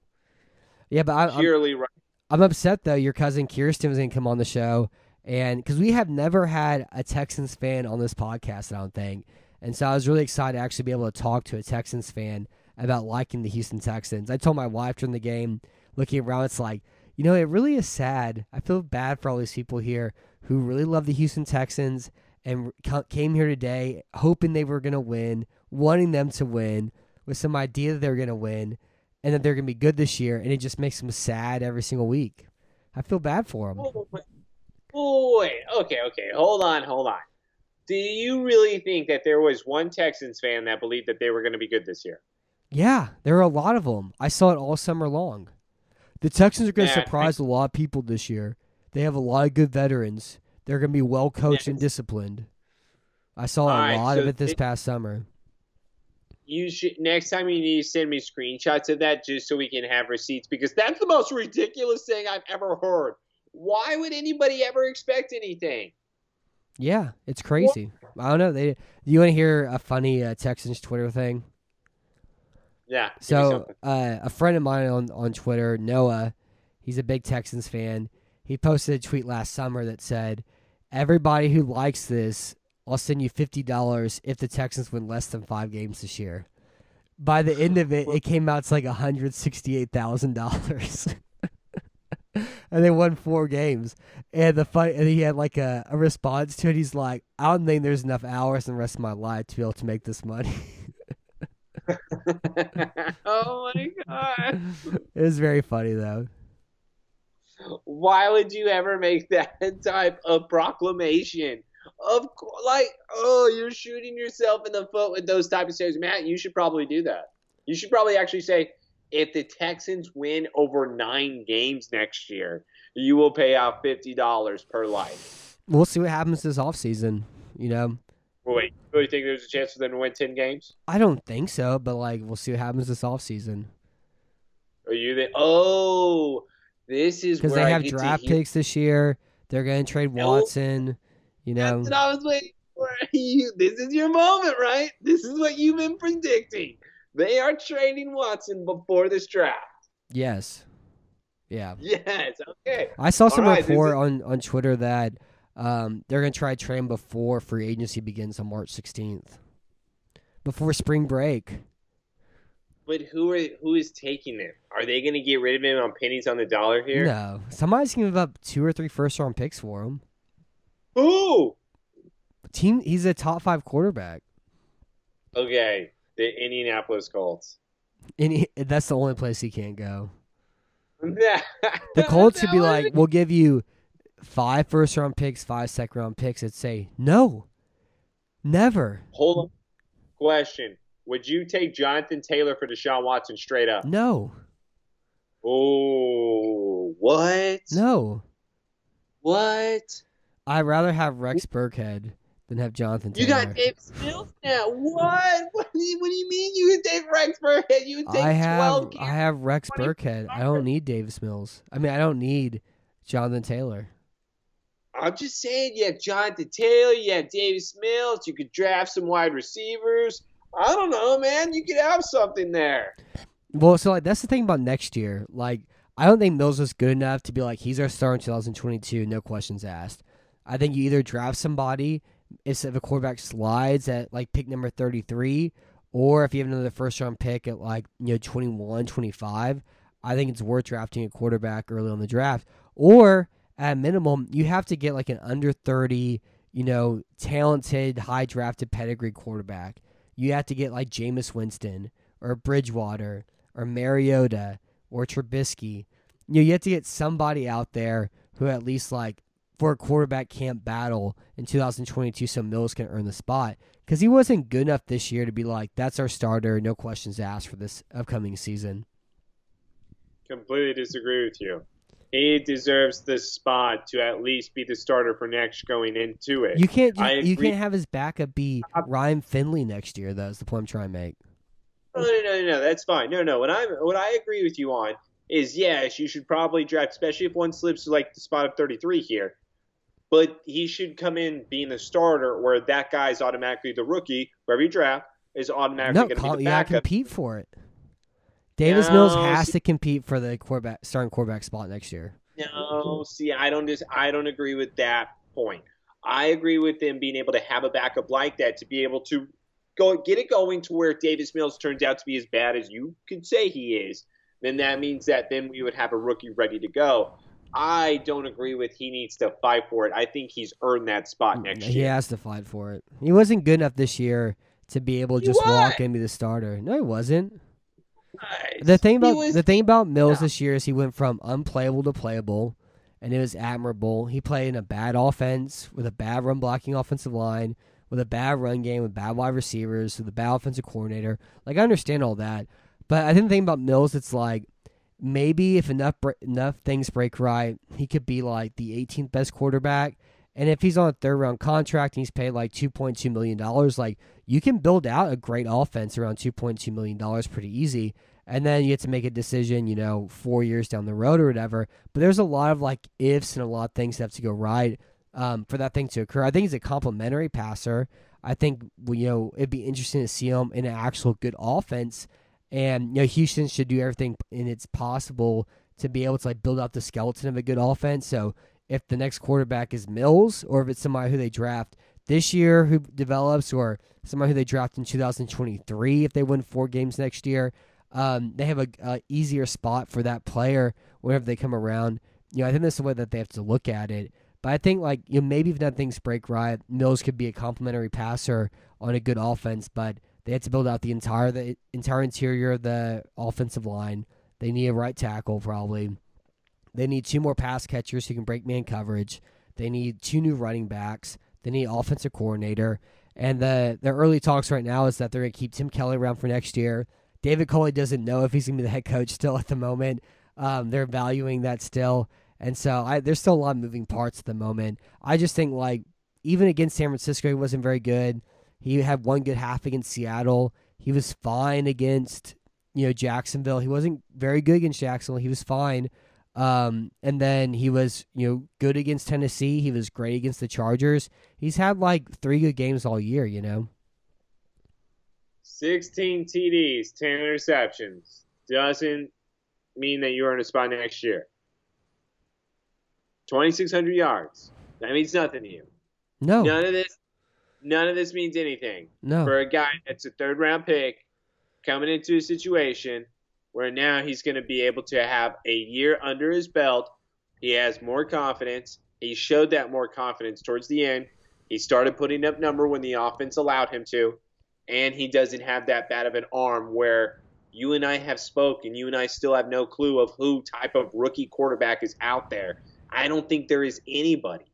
Yeah, but I, I'm, Purely right. I'm upset though. Your cousin Kirsten was going to come on the show, and because we have never had a Texans fan on this podcast, I don't think. And so I was really excited to actually be able to talk to a Texans fan about liking the Houston Texans. I told my wife during the game, looking around, it's like, you know, it really is sad. I feel bad for all these people here who really love the Houston Texans and came here today hoping they were going to win, wanting them to win, with some idea that they were going to win, and that they're going to be good this year, and it just makes them sad every single week. I feel bad for them. Oh. Oh, wait. Okay, okay. Hold on, hold on. Do you really think that there was one Texans fan that believed that they were going to be good this year? Yeah, there are a lot of them. I saw it all summer long. The Texans are going to Yeah, surprise a lot of people this year. They have a lot of good veterans. They're going to be well coached and disciplined. I saw a right, lot so of it this they- past summer. You should next time you need to send me screenshots of that just so we can have receipts because that's the most ridiculous thing I've ever heard. Why would anybody ever expect anything? Yeah, it's crazy. I don't know. They. Do you want to hear a funny uh, Texans Twitter thing? Yeah. So, uh, a friend of mine on, on Twitter, Noah, he's a big Texans fan. He posted a tweet last summer that said, Everybody who likes this, I'll send you $50 if the Texans win less than five games this year. By the end of it, it came out to like $168,000. and they won four games. And the fun, and he had like a, a response to it. He's like, I don't think there's enough hours in the rest of my life to be able to make this money. oh my god. it was very funny though. Why would you ever make that type of proclamation? Of course, like, oh, you're shooting yourself in the foot with those type of statements. Matt, you should probably do that. You should probably actually say, if the Texans win over nine games next year, you will pay out fifty dollars per life. We'll see what happens this offseason. You know, Wait, do you really think there's a chance for them to win ten games? I don't think so, but like we'll see what happens this offseason Are you the? Oh, this is because they have draft picks this year. They're going to trade Watson. You know, That's what I was waiting for. You, this is your moment, right? This is what you've been predicting. They are trading Watson before this draft. yes, yeah. Yes. Okay. I saw some right, report is- on on Twitter that Um, they're going to try to trade him before free agency begins on March 16th, before spring break. But who are who is taking him? Are they going to get rid of him on pennies on the dollar here? No, somebody's going to give up two or three first round picks for him. Who? Team, he's a top five quarterback. Okay, the Indianapolis Colts. And he, that's the only place he can't go. the The Colts would be like, we'll give you five first round picks, five second round picks. It'd say, no, never, Hold on. Question: Would you take Jonathan Taylor for Deshaun Watson straight up? no, Oh, what? no. What? I'd rather have Rex Burkhead than have Jonathan Taylor. You got Davis Mills now. What? What do you, what do you mean you would take Rex Burkhead? You would take I have 12 I have Rex Burkhead. I don't need Davis Mills. I mean, I don't need Jonathan Taylor. I'm just saying, you have Jonathan Taylor, you have Davis Mills, you could draft some wide receivers. I don't know, man. You could have something there. Well, so like that's the thing about next year. Like, I don't think Mills is good enough to be like he's our star in 2022, no questions asked. I think you either draft somebody if if a quarterback slides at like pick number 33, or if you have another first round pick at like you know 21, 25. I think it's worth drafting a quarterback early on the draft, or at minimum, you have to get like an under 30, you know, talented, high drafted pedigree quarterback. You have to get like Jameis Winston or Bridgewater or Mariota or Trubisky. You know, you have to get somebody out there who at least like for a quarterback camp battle in 2022 so Mills can earn the spot because he wasn't good enough this year to be like that's our starter, no questions asked for this upcoming season. Completely disagree with you. He deserves the spot to at least be the starter for next going into it. You can't I you can't have his backup be Ryan Finley next year That's the point I'm trying to make. No, no, no, no. That's fine. No, no. What I what I agree with you on is yes, you should probably draft, especially if one slips to like the spot of 33 here. But he should come in being the starter, where that guy's automatically the rookie. Wherever you draft is automatically No, going to be you the backup. compete for it. Davis Mills has see- to compete for the quarterback starting quarterback spot next year. No, see, I don't just I don't agree with that point. I agree with them being able to have a backup like that to be able to go get it going to where Davis Mills turns out to be as bad as you could say he is. Then that means that then we would have a rookie ready to go. I don't agree with he needs to fight for it. I think he's earned that spot mm, next he year. He has to fight for it. He wasn't good enough this year to be able to He just walk was. and be the starter. No, he wasn't. The thing about was- the thing about Mills Yeah. this year is he went from unplayable to playable, and it was admirable. He played in a bad offense with a bad run blocking offensive line, with a bad run game, with bad wide receivers, with a bad offensive coordinator. Like I understand all that, but I think the thing about Mills, it's like maybe if enough enough things break right, he could be like the 18th best quarterback. And if he's on a third round contract and he's paid like 2.2 million dollars, like you can build out a great offense around 2.2 million dollars pretty easy. And then you have to make a decision, you know, four years down the road or whatever. But there's a lot of like ifs and a lot of things that have to go right um, for that thing to occur. I think he's a complimentary passer. I think you know it'd be interesting to see him in an actual good offense. And you know, Houston should do everything in its possible to be able to like build out the skeleton of a good offense. So if the next quarterback is Mills, or if it's somebody who they draft this year who develops, or somebody who they draft in 2023 if they win four games next year, um, they have a, a easier spot for that player whenever they come around. You know, I think that's the way that they have to look at it. But I think like you know maybe if not things break right, Mills could be a complimentary passer on a good offense, but they had to build out the entire the entire interior of the offensive line. They need a right tackle probably. They need two more pass catchers who can break man coverage. They need two new running backs. They need offensive coordinator. And the the early talks right now is that they're gonna keep Tim Kelly around for next year. David Culley doesn't know if he's gonna be the head coach still at the moment. Um, they're valuing that still. And so I, there's still a lot of moving parts at the moment. I just think like even against San Francisco, he wasn't very good. He had one good half against Seattle. He was fine against you know Jacksonville. He wasn't very good against Jacksonville. He was fine. Um, and then he was you know good against Tennessee. He was great against the Chargers. He's had like three good games all year. You know. 16 TDs, 10 interceptions doesn't mean that you're in a spot next year. 2,600 yards That means nothing to you. No, None of this. None of this means anything no. for a guy that's a third round pick coming into a situation where now he's going to be able to have a year under his belt. He has more confidence. He showed that more confidence towards the end. He started putting up number when the offense allowed him to, and he doesn't have that bad of an arm where you and I have spoken. You and I still have no clue of who type of rookie quarterback is out there. I don't think there is anybody.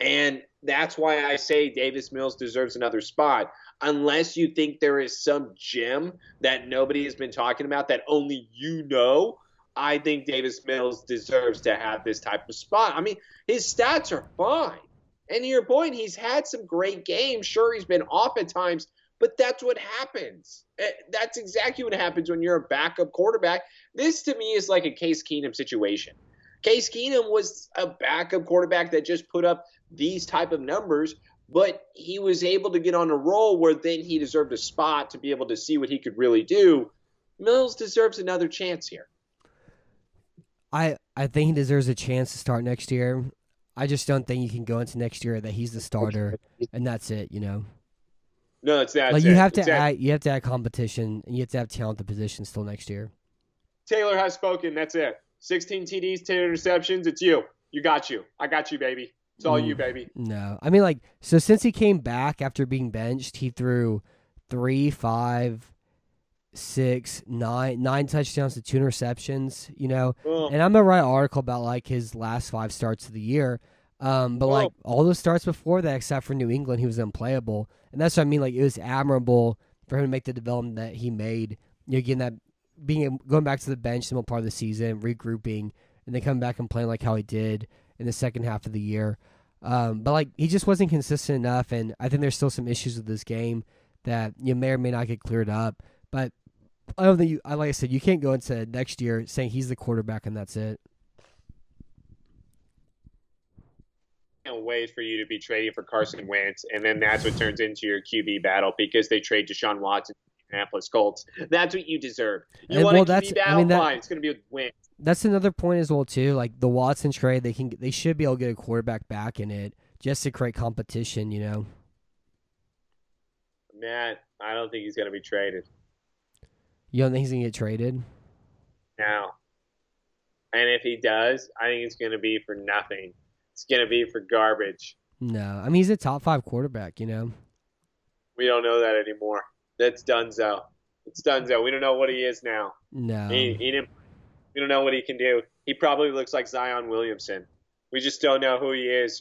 And that's why I say Davis Mills deserves another spot. Unless you think there is some gem that nobody has been talking about that only you know, I think Davis Mills deserves to have this type of spot. I mean, his stats are fine. And to your point, he's had some great games. Sure, he's been off at times, but that's what happens. Eh, That's exactly what happens when you're a backup quarterback. This to me is like a Case Keenum situation. Case Keenum was a backup quarterback that just put up these type of numbers, but he was able to get on a roll where then he deserved a spot to be able to see what he could really do. Mills deserves another chance here. I I think he deserves a chance to start next year. I just don't think you can go into next year that he's the starter and that's it. You know, No, it's that. like you have to add you have to add competition and you have to have talent at the position still next year. Taylor has spoken. That's it. 16 TDs, 10 interceptions. It's you. You got you. I got you, baby. It's all you, Mm. baby. No, I mean like so since he came back after being benched, he threw three, five, six, nine, nine touchdowns to two interceptions. You know, and I'm gonna write an article about like his last five starts of the year. Um, but like all those starts before that, except for New England, he was unplayable, and that's what I mean. Like it was admirable for him to make the development that he made. You know, getting that being going back to the bench the middle part of the season, regrouping, and then coming back and playing like how he did in the second half of the year. Um, but like he just wasn't consistent enough, and I think there's still some issues with this game that you may or may not get cleared up. But I don't think you, like I said, you can't go into next year saying he's the quarterback and that's it. wait for you to be trading for Carson Wentz, and then that's what turns into your QB battle because they trade Deshaun Watson Indianapolis Colts. That's what you deserve. You And, want well, a QB that's- I mean, that- Fine. It's going to be with Wentz. That's another point as well too. Like the Watson trade, they can they should be able to get a quarterback back in it just to create competition. You know, Man, I don't think he's going to be traded you don't think he's gonna get traded? No. And if he does, I think it's going to be for nothing. It's going to be for garbage. No, I mean he's a top five quarterback. You know, We don't know that anymore. That's Dunzo. It's Dunzo. We don't know what he is now. no. He, he didn't. We don't know what he can do. He probably looks like Zion Williamson. We just don't know who he is.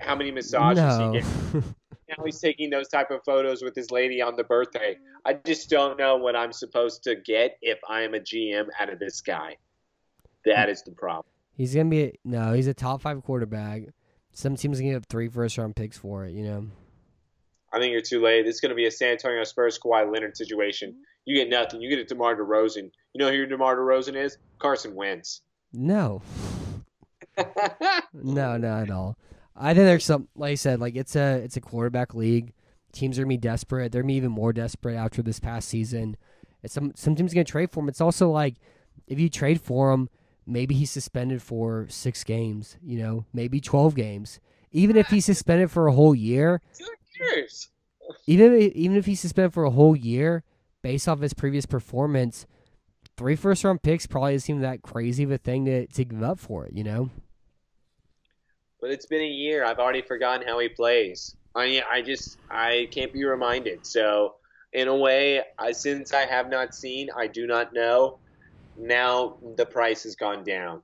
How many massages no. he gets. Now he's taking those type of photos with his lady on the birthday. I just don't know what I'm supposed to get if I am a GM out of this guy. That is the problem. he's gonna be a, no. He's a top five quarterback. Some teams gonna give up three first round picks for it. You know, I think you're too late. This is going to be a San Antonio Spurs Kawhi Leonard situation. You get nothing. You get a DeMar DeRozan. You know who your DeMar DeRozan is? Carson Wentz. no, no, not at all. I think there's some, like I said, like it's a it's a quarterback league. Teams are gonna be desperate. They're gonna be even more desperate after this past season. It's some some teams gonna trade for him. It's also like if you trade for him, maybe he's suspended for six games. You know, maybe twelve games. Even if he's suspended for a whole year, Even if, even if he's suspended for a whole year, based off his previous performance, three first round picks probably doesn't seem that crazy of a thing to to give up for it. You know. But it's been a year. I've already forgotten how he plays. I I just I can't be reminded. So in a way, I, since I have not seen, I do not know. Now the price has gone down.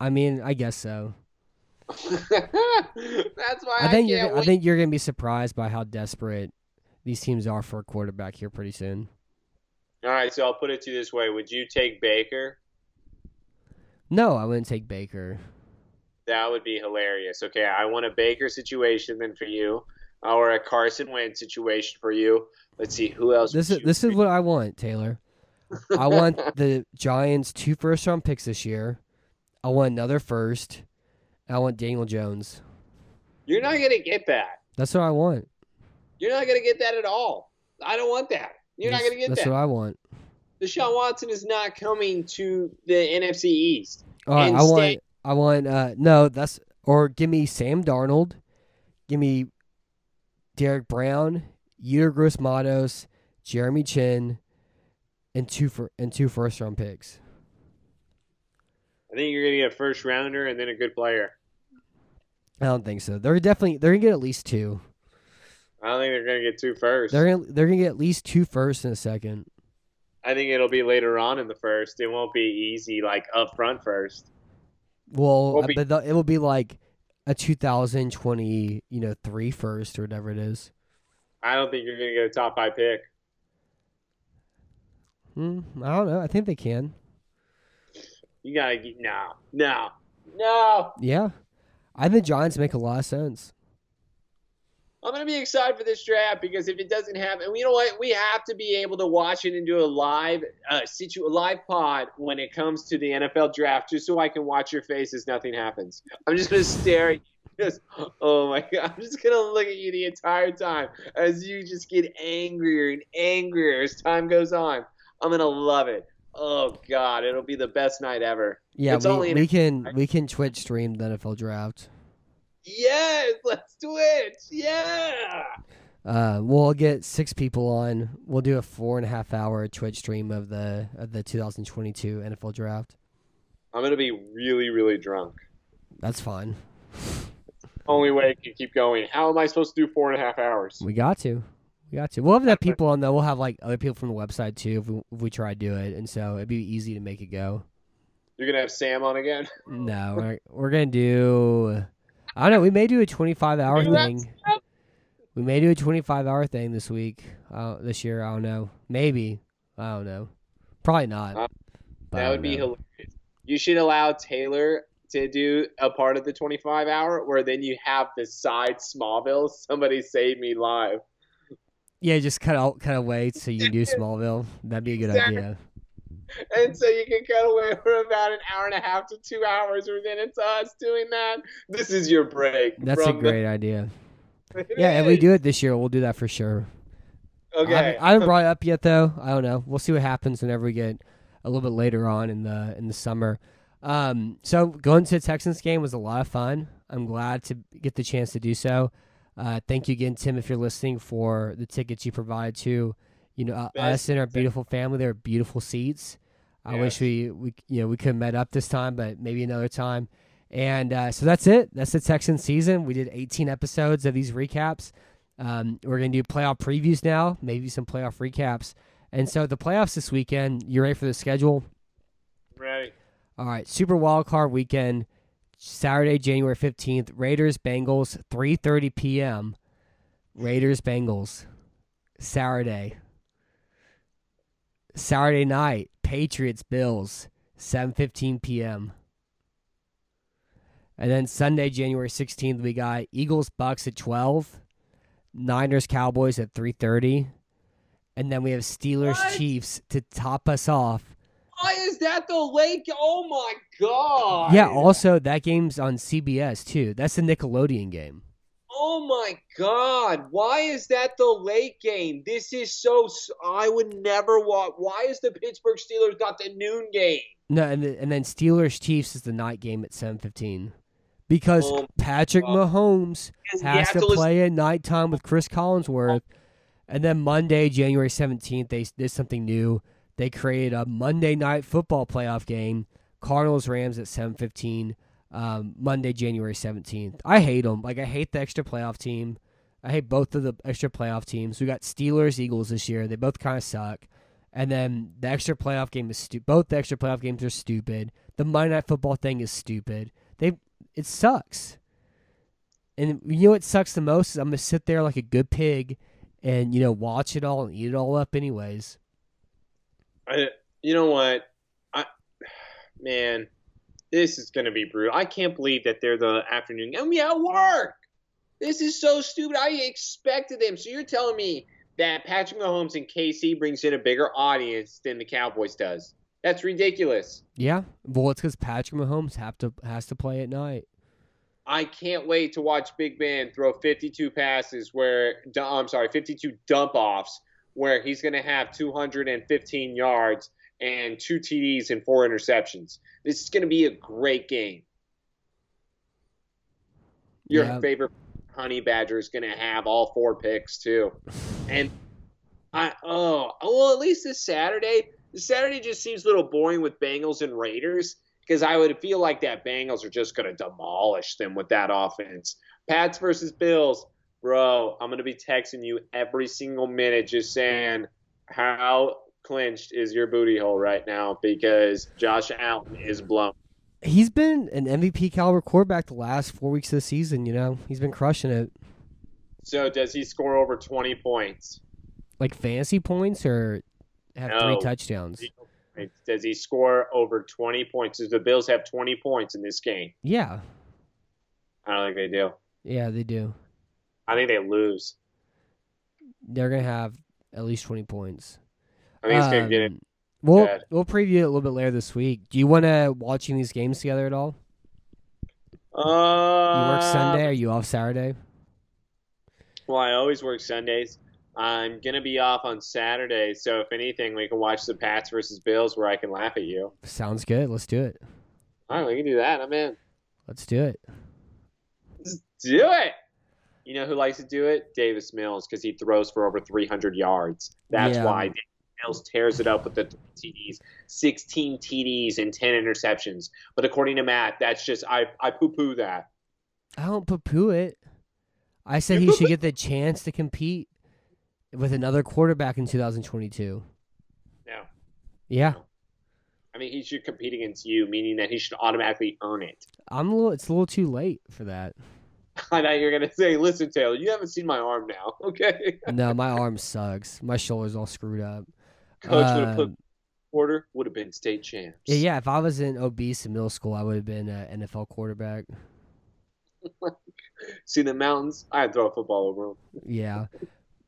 I mean, I guess so. That's why I, think you're. I think you're gonna be surprised by how desperate these teams are for a quarterback here pretty soon. All right, so I'll put it to you this way: Would you take Baker? No, I wouldn't take Baker. That would be hilarious. Okay, I want a Baker situation then for you, or a Carson Wentz situation for you. Let's see who else. This is this is what I want, Taylor. I want the Giants two first round picks this year. I want another first. I want Daniel Jones. You're not gonna get that. That's what I want. You're not gonna get that at all. I don't want that. You're not gonna get That's that. That's what I want. Deshaun Watson is not coming to the NFC East. All right, I want. stay- I want. Uh, no, that's or give me Sam Darnold, give me Derrick Brown, Yetur Gross Matos, Jeremy Chinn, and two for and two first round picks. I think you're gonna get a first rounder and then a good player. I don't think so. They're definitely they're gonna get at least two. I don't think they're gonna get two first. They're gonna they're gonna get at least two first and a second. I think it'll be later on in the first. It won't be easy like up front first. Well, be- but it will be like a 2020, you know, three first or whatever it is. I don't think you're gonna get a top five pick. Hmm, I don't know. I think they can. You gotta get no, no, no. Yeah, I think Giants make a lot of sense. I'm gonna be excited for this draft because if it doesn't happen, you know what? We have to be able to watch it and do a live uh, situ a live pod when it comes to the NFL draft, just so I can watch your face as nothing happens. I'm just gonna stare at you. Just, oh my god! I'm just gonna look at you the entire time as you just get angrier and angrier as time goes on. I'm gonna love it. Oh god, it'll be the best night ever. Yeah, It's we, only we can we can Twitch stream the NFL draft. Yes, let's do it. Yeah. Uh, we'll get six people on. We'll do a four and a half hour Twitch stream of the of the 2022 NFL draft. I'm gonna be really, really drunk. That's fine. Only way I can keep going. How am I supposed to do four and a half hours? We got to. We got to. We'll have that people on though. We'll have like other people from the website too if we, if we try to do it, and so it'd be easy to make it go. You're gonna have Sam on again. No, we're, we're gonna do. I don't know. We may do a 25 hour thing. We may do a 25 hour thing this week. Uh, this year, I don't know. Maybe. I don't know. Probably not. Uh, That would be know. hilarious. You should allow Taylor to do a part of the 25 hour where then you have the side Smallville. Somebody save me live. Yeah, just cut out, cut away so you can do Smallville. That'd be a good Exactly. idea. And so you can cut away for about an hour and a half to two hours, or then it's us doing that. This is your break. That's a great idea. Yeah, and we do it this year, we'll do that for sure. I Okay. haven't, I haven't brought it up yet, though. I don't know. We'll see what happens whenever we get a little bit later on in the in the summer. Um, so going to the Texans game was a lot of fun. I'm glad to get the chance to do so. Uh, thank you again, Tim, if you're listening, for the tickets you provided to you know uh, us and our beautiful family. They're beautiful seats. I Yes. wish we we you know we could have met up this time, but maybe another time. And uh, so that's it. That's the Texans season. We did 18 episodes of these recaps. Um, we're going to do playoff previews now, maybe some playoff recaps. And so the playoffs this weekend, you ready for the schedule? Ready. All right, Super Wild Card weekend, Saturday, January 15th, Raiders Bengals 3:30 p.m. Raiders Bengals Saturday. Saturday night, Patriots Bills 7:15 p.m. And then Sunday, January 16th, we got Eagles Bucs at 12, Niners Cowboys at 3:30, and then we have Steelers What? Chiefs to top us off. Why is that the lake? Oh my god. Yeah, also that game's on CBS too. That's the Nickelodeon game. Oh my god. Why is that the late game? This is so. I would never watch. Why is the Pittsburgh Steelers got the noon game? No, and, the, and then Steelers Chiefs is the night game at seven fifteen, because Oh, Patrick God. Mahomes has to, to play at nighttime with Chris Collinsworth, and then Monday, January seventeenth, they did something new. They created a Monday night football playoff game, Cardinals Rams at seven fifteen, um, Monday, January seventeenth. I hate them. Like I hate the extra playoff team. I hate both of the extra playoff teams. We got Steelers Eagles this year. They both kind of suck. And then the extra playoff game is stupid. Both the extra playoff games are stupid. The Monday Night Football thing is stupid. They it sucks. And you know what sucks the most is I'm gonna sit there like a good pig, and you know watch it all and eat it all up anyways. I, you know what? I man, this is gonna be brutal. I can't believe that they're the afternoon. I'm at work. This is so stupid. I expected them. So you're telling me that Patrick Mahomes and KC brings in a bigger audience than the Cowboys does? That's ridiculous. Yeah, well it's because Patrick Mahomes have to has to play at night. I can't wait to watch Big Ben throw 52 passes where I'm sorry, 52 dump offs where he's going to have 215 yards and two TDs and four interceptions. This is going to be a great game. Your Yeah. favorite honey badger is going to have all four picks too. And I oh well at least this Saturday. This Saturday just seems a little boring with Bengals and Raiders because I would feel like that Bengals are just going to demolish them with that offense. Pats versus Bills, bro. I'm going to be texting you every single minute, just saying how clinched is your booty hole right now because Josh Allen is blown. He's been an MVP caliber quarterback the last four weeks of the season. You know, he's been crushing it. So does he score over 20 points? Like fantasy points or have three touchdowns. Does he score over 20 points? Does the Bills have 20 points in this game? Yeah, I don't think they do. yeah, they do. I think they lose. They're gonna have at least twenty points. I think it's going to get it. Um, We'll bad. we'll preview it a little bit later this week. Do you want to watching these games together at all? Uh, You work Sunday? Are you off Saturday? Well, I always work Sundays. I'm going to be off on Saturday. So if anything, we can watch the Pats versus Bills where I can laugh at you. Sounds good. Let's do it. All right, we can do that. I'm in. Let's do it. Let's do it. You know who likes to do it? Davis Mills, because he throws for over 300 yards. That's Yeah. why Davis Mills tears it up with the TDs, 16 TDs and 10 interceptions. But according to Matt, that's just I I poo poo that. I don't poo poo it. I said he should get the chance to compete with another quarterback in 2022. No, Yeah, I mean he should compete against you, meaning that he should automatically earn it. I'm a little. It's a little too late for that. I know you're gonna say, "Listen, Taylor, you haven't seen my arm now, okay?" No, my arm sucks. My shoulder's all screwed up. Coach would have put Um, quarter would have been state champs. Yeah, yeah. If I was in obese in middle school, I would have been an NFL quarterback. See the mountains? I'd throw a football over them. Yeah,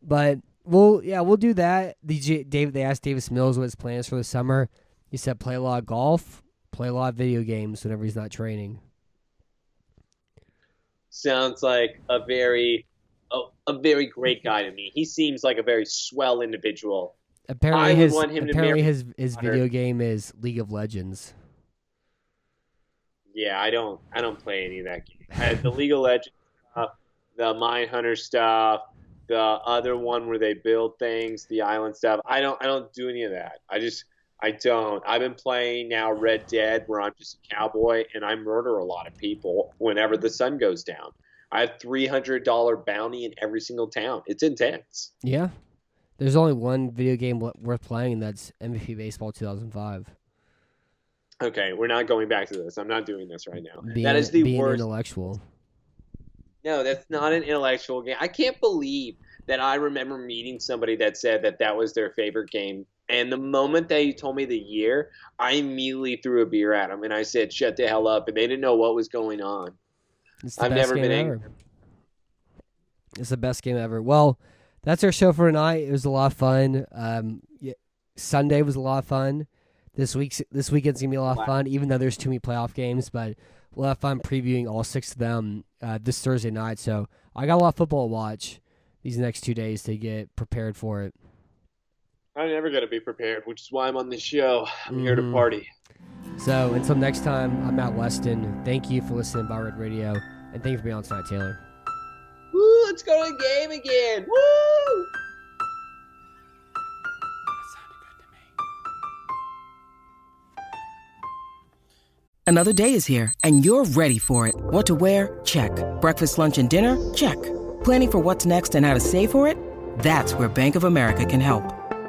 but we'll yeah we'll do that. The David they asked Davis Mills what his plans for the summer. He said play a lot of golf, play a lot of video games whenever he's not training. Sounds like a very, a, a very great mm-hmm. guy to me. He seems like a very swell individual. Apparently I his want him apparently his his daughter. video game is League of Legends. Yeah, I don't, I don't play any of that game. I, the League of Legends stuff, the Mindhunter stuff, the other one where they build things, the island stuff. I don't, I don't do any of that. I just, I don't. I've been playing now Red Dead, where I'm just a cowboy and I murder a lot of people whenever the sun goes down. I have three hundred dollar bounty in every single town. It's intense. Yeah, there's only one video game worth playing, and that's MVP Baseball 2005. Okay, we're not going back to this. I'm not doing this right now. Being, that is the being worst. intellectual. No, that's not an intellectual game. I can't believe that I remember meeting somebody that said that that was their favorite game. And the moment that they told me the year, I immediately threw a beer at him and I said, "Shut the hell up!" And they didn't know what was going on. I've never been ever. angry. It's the best game ever. Well, that's our show for tonight. It was a lot of fun. Um, yeah, Sunday was a lot of fun. This week's this weekend's gonna be a lot of fun, even though there's too many playoff games. But we'll have fun previewing all six of them uh, this Thursday night. So I got a lot of football to watch these next two days to get prepared for it. I'm never gonna be prepared, which is why I'm on this show. I'm here to Mhm. party. So until next time, I'm Matt Weston. Thank you for listening to Battle Red Radio, and thank you for being on tonight, Taylor. Woo! Let's go to the game again. Woo! Another day is here, and you're ready for it. What to wear? Check. Breakfast, lunch, and dinner? Check. Planning for what's next and how to save for it? That's where Bank of America can help.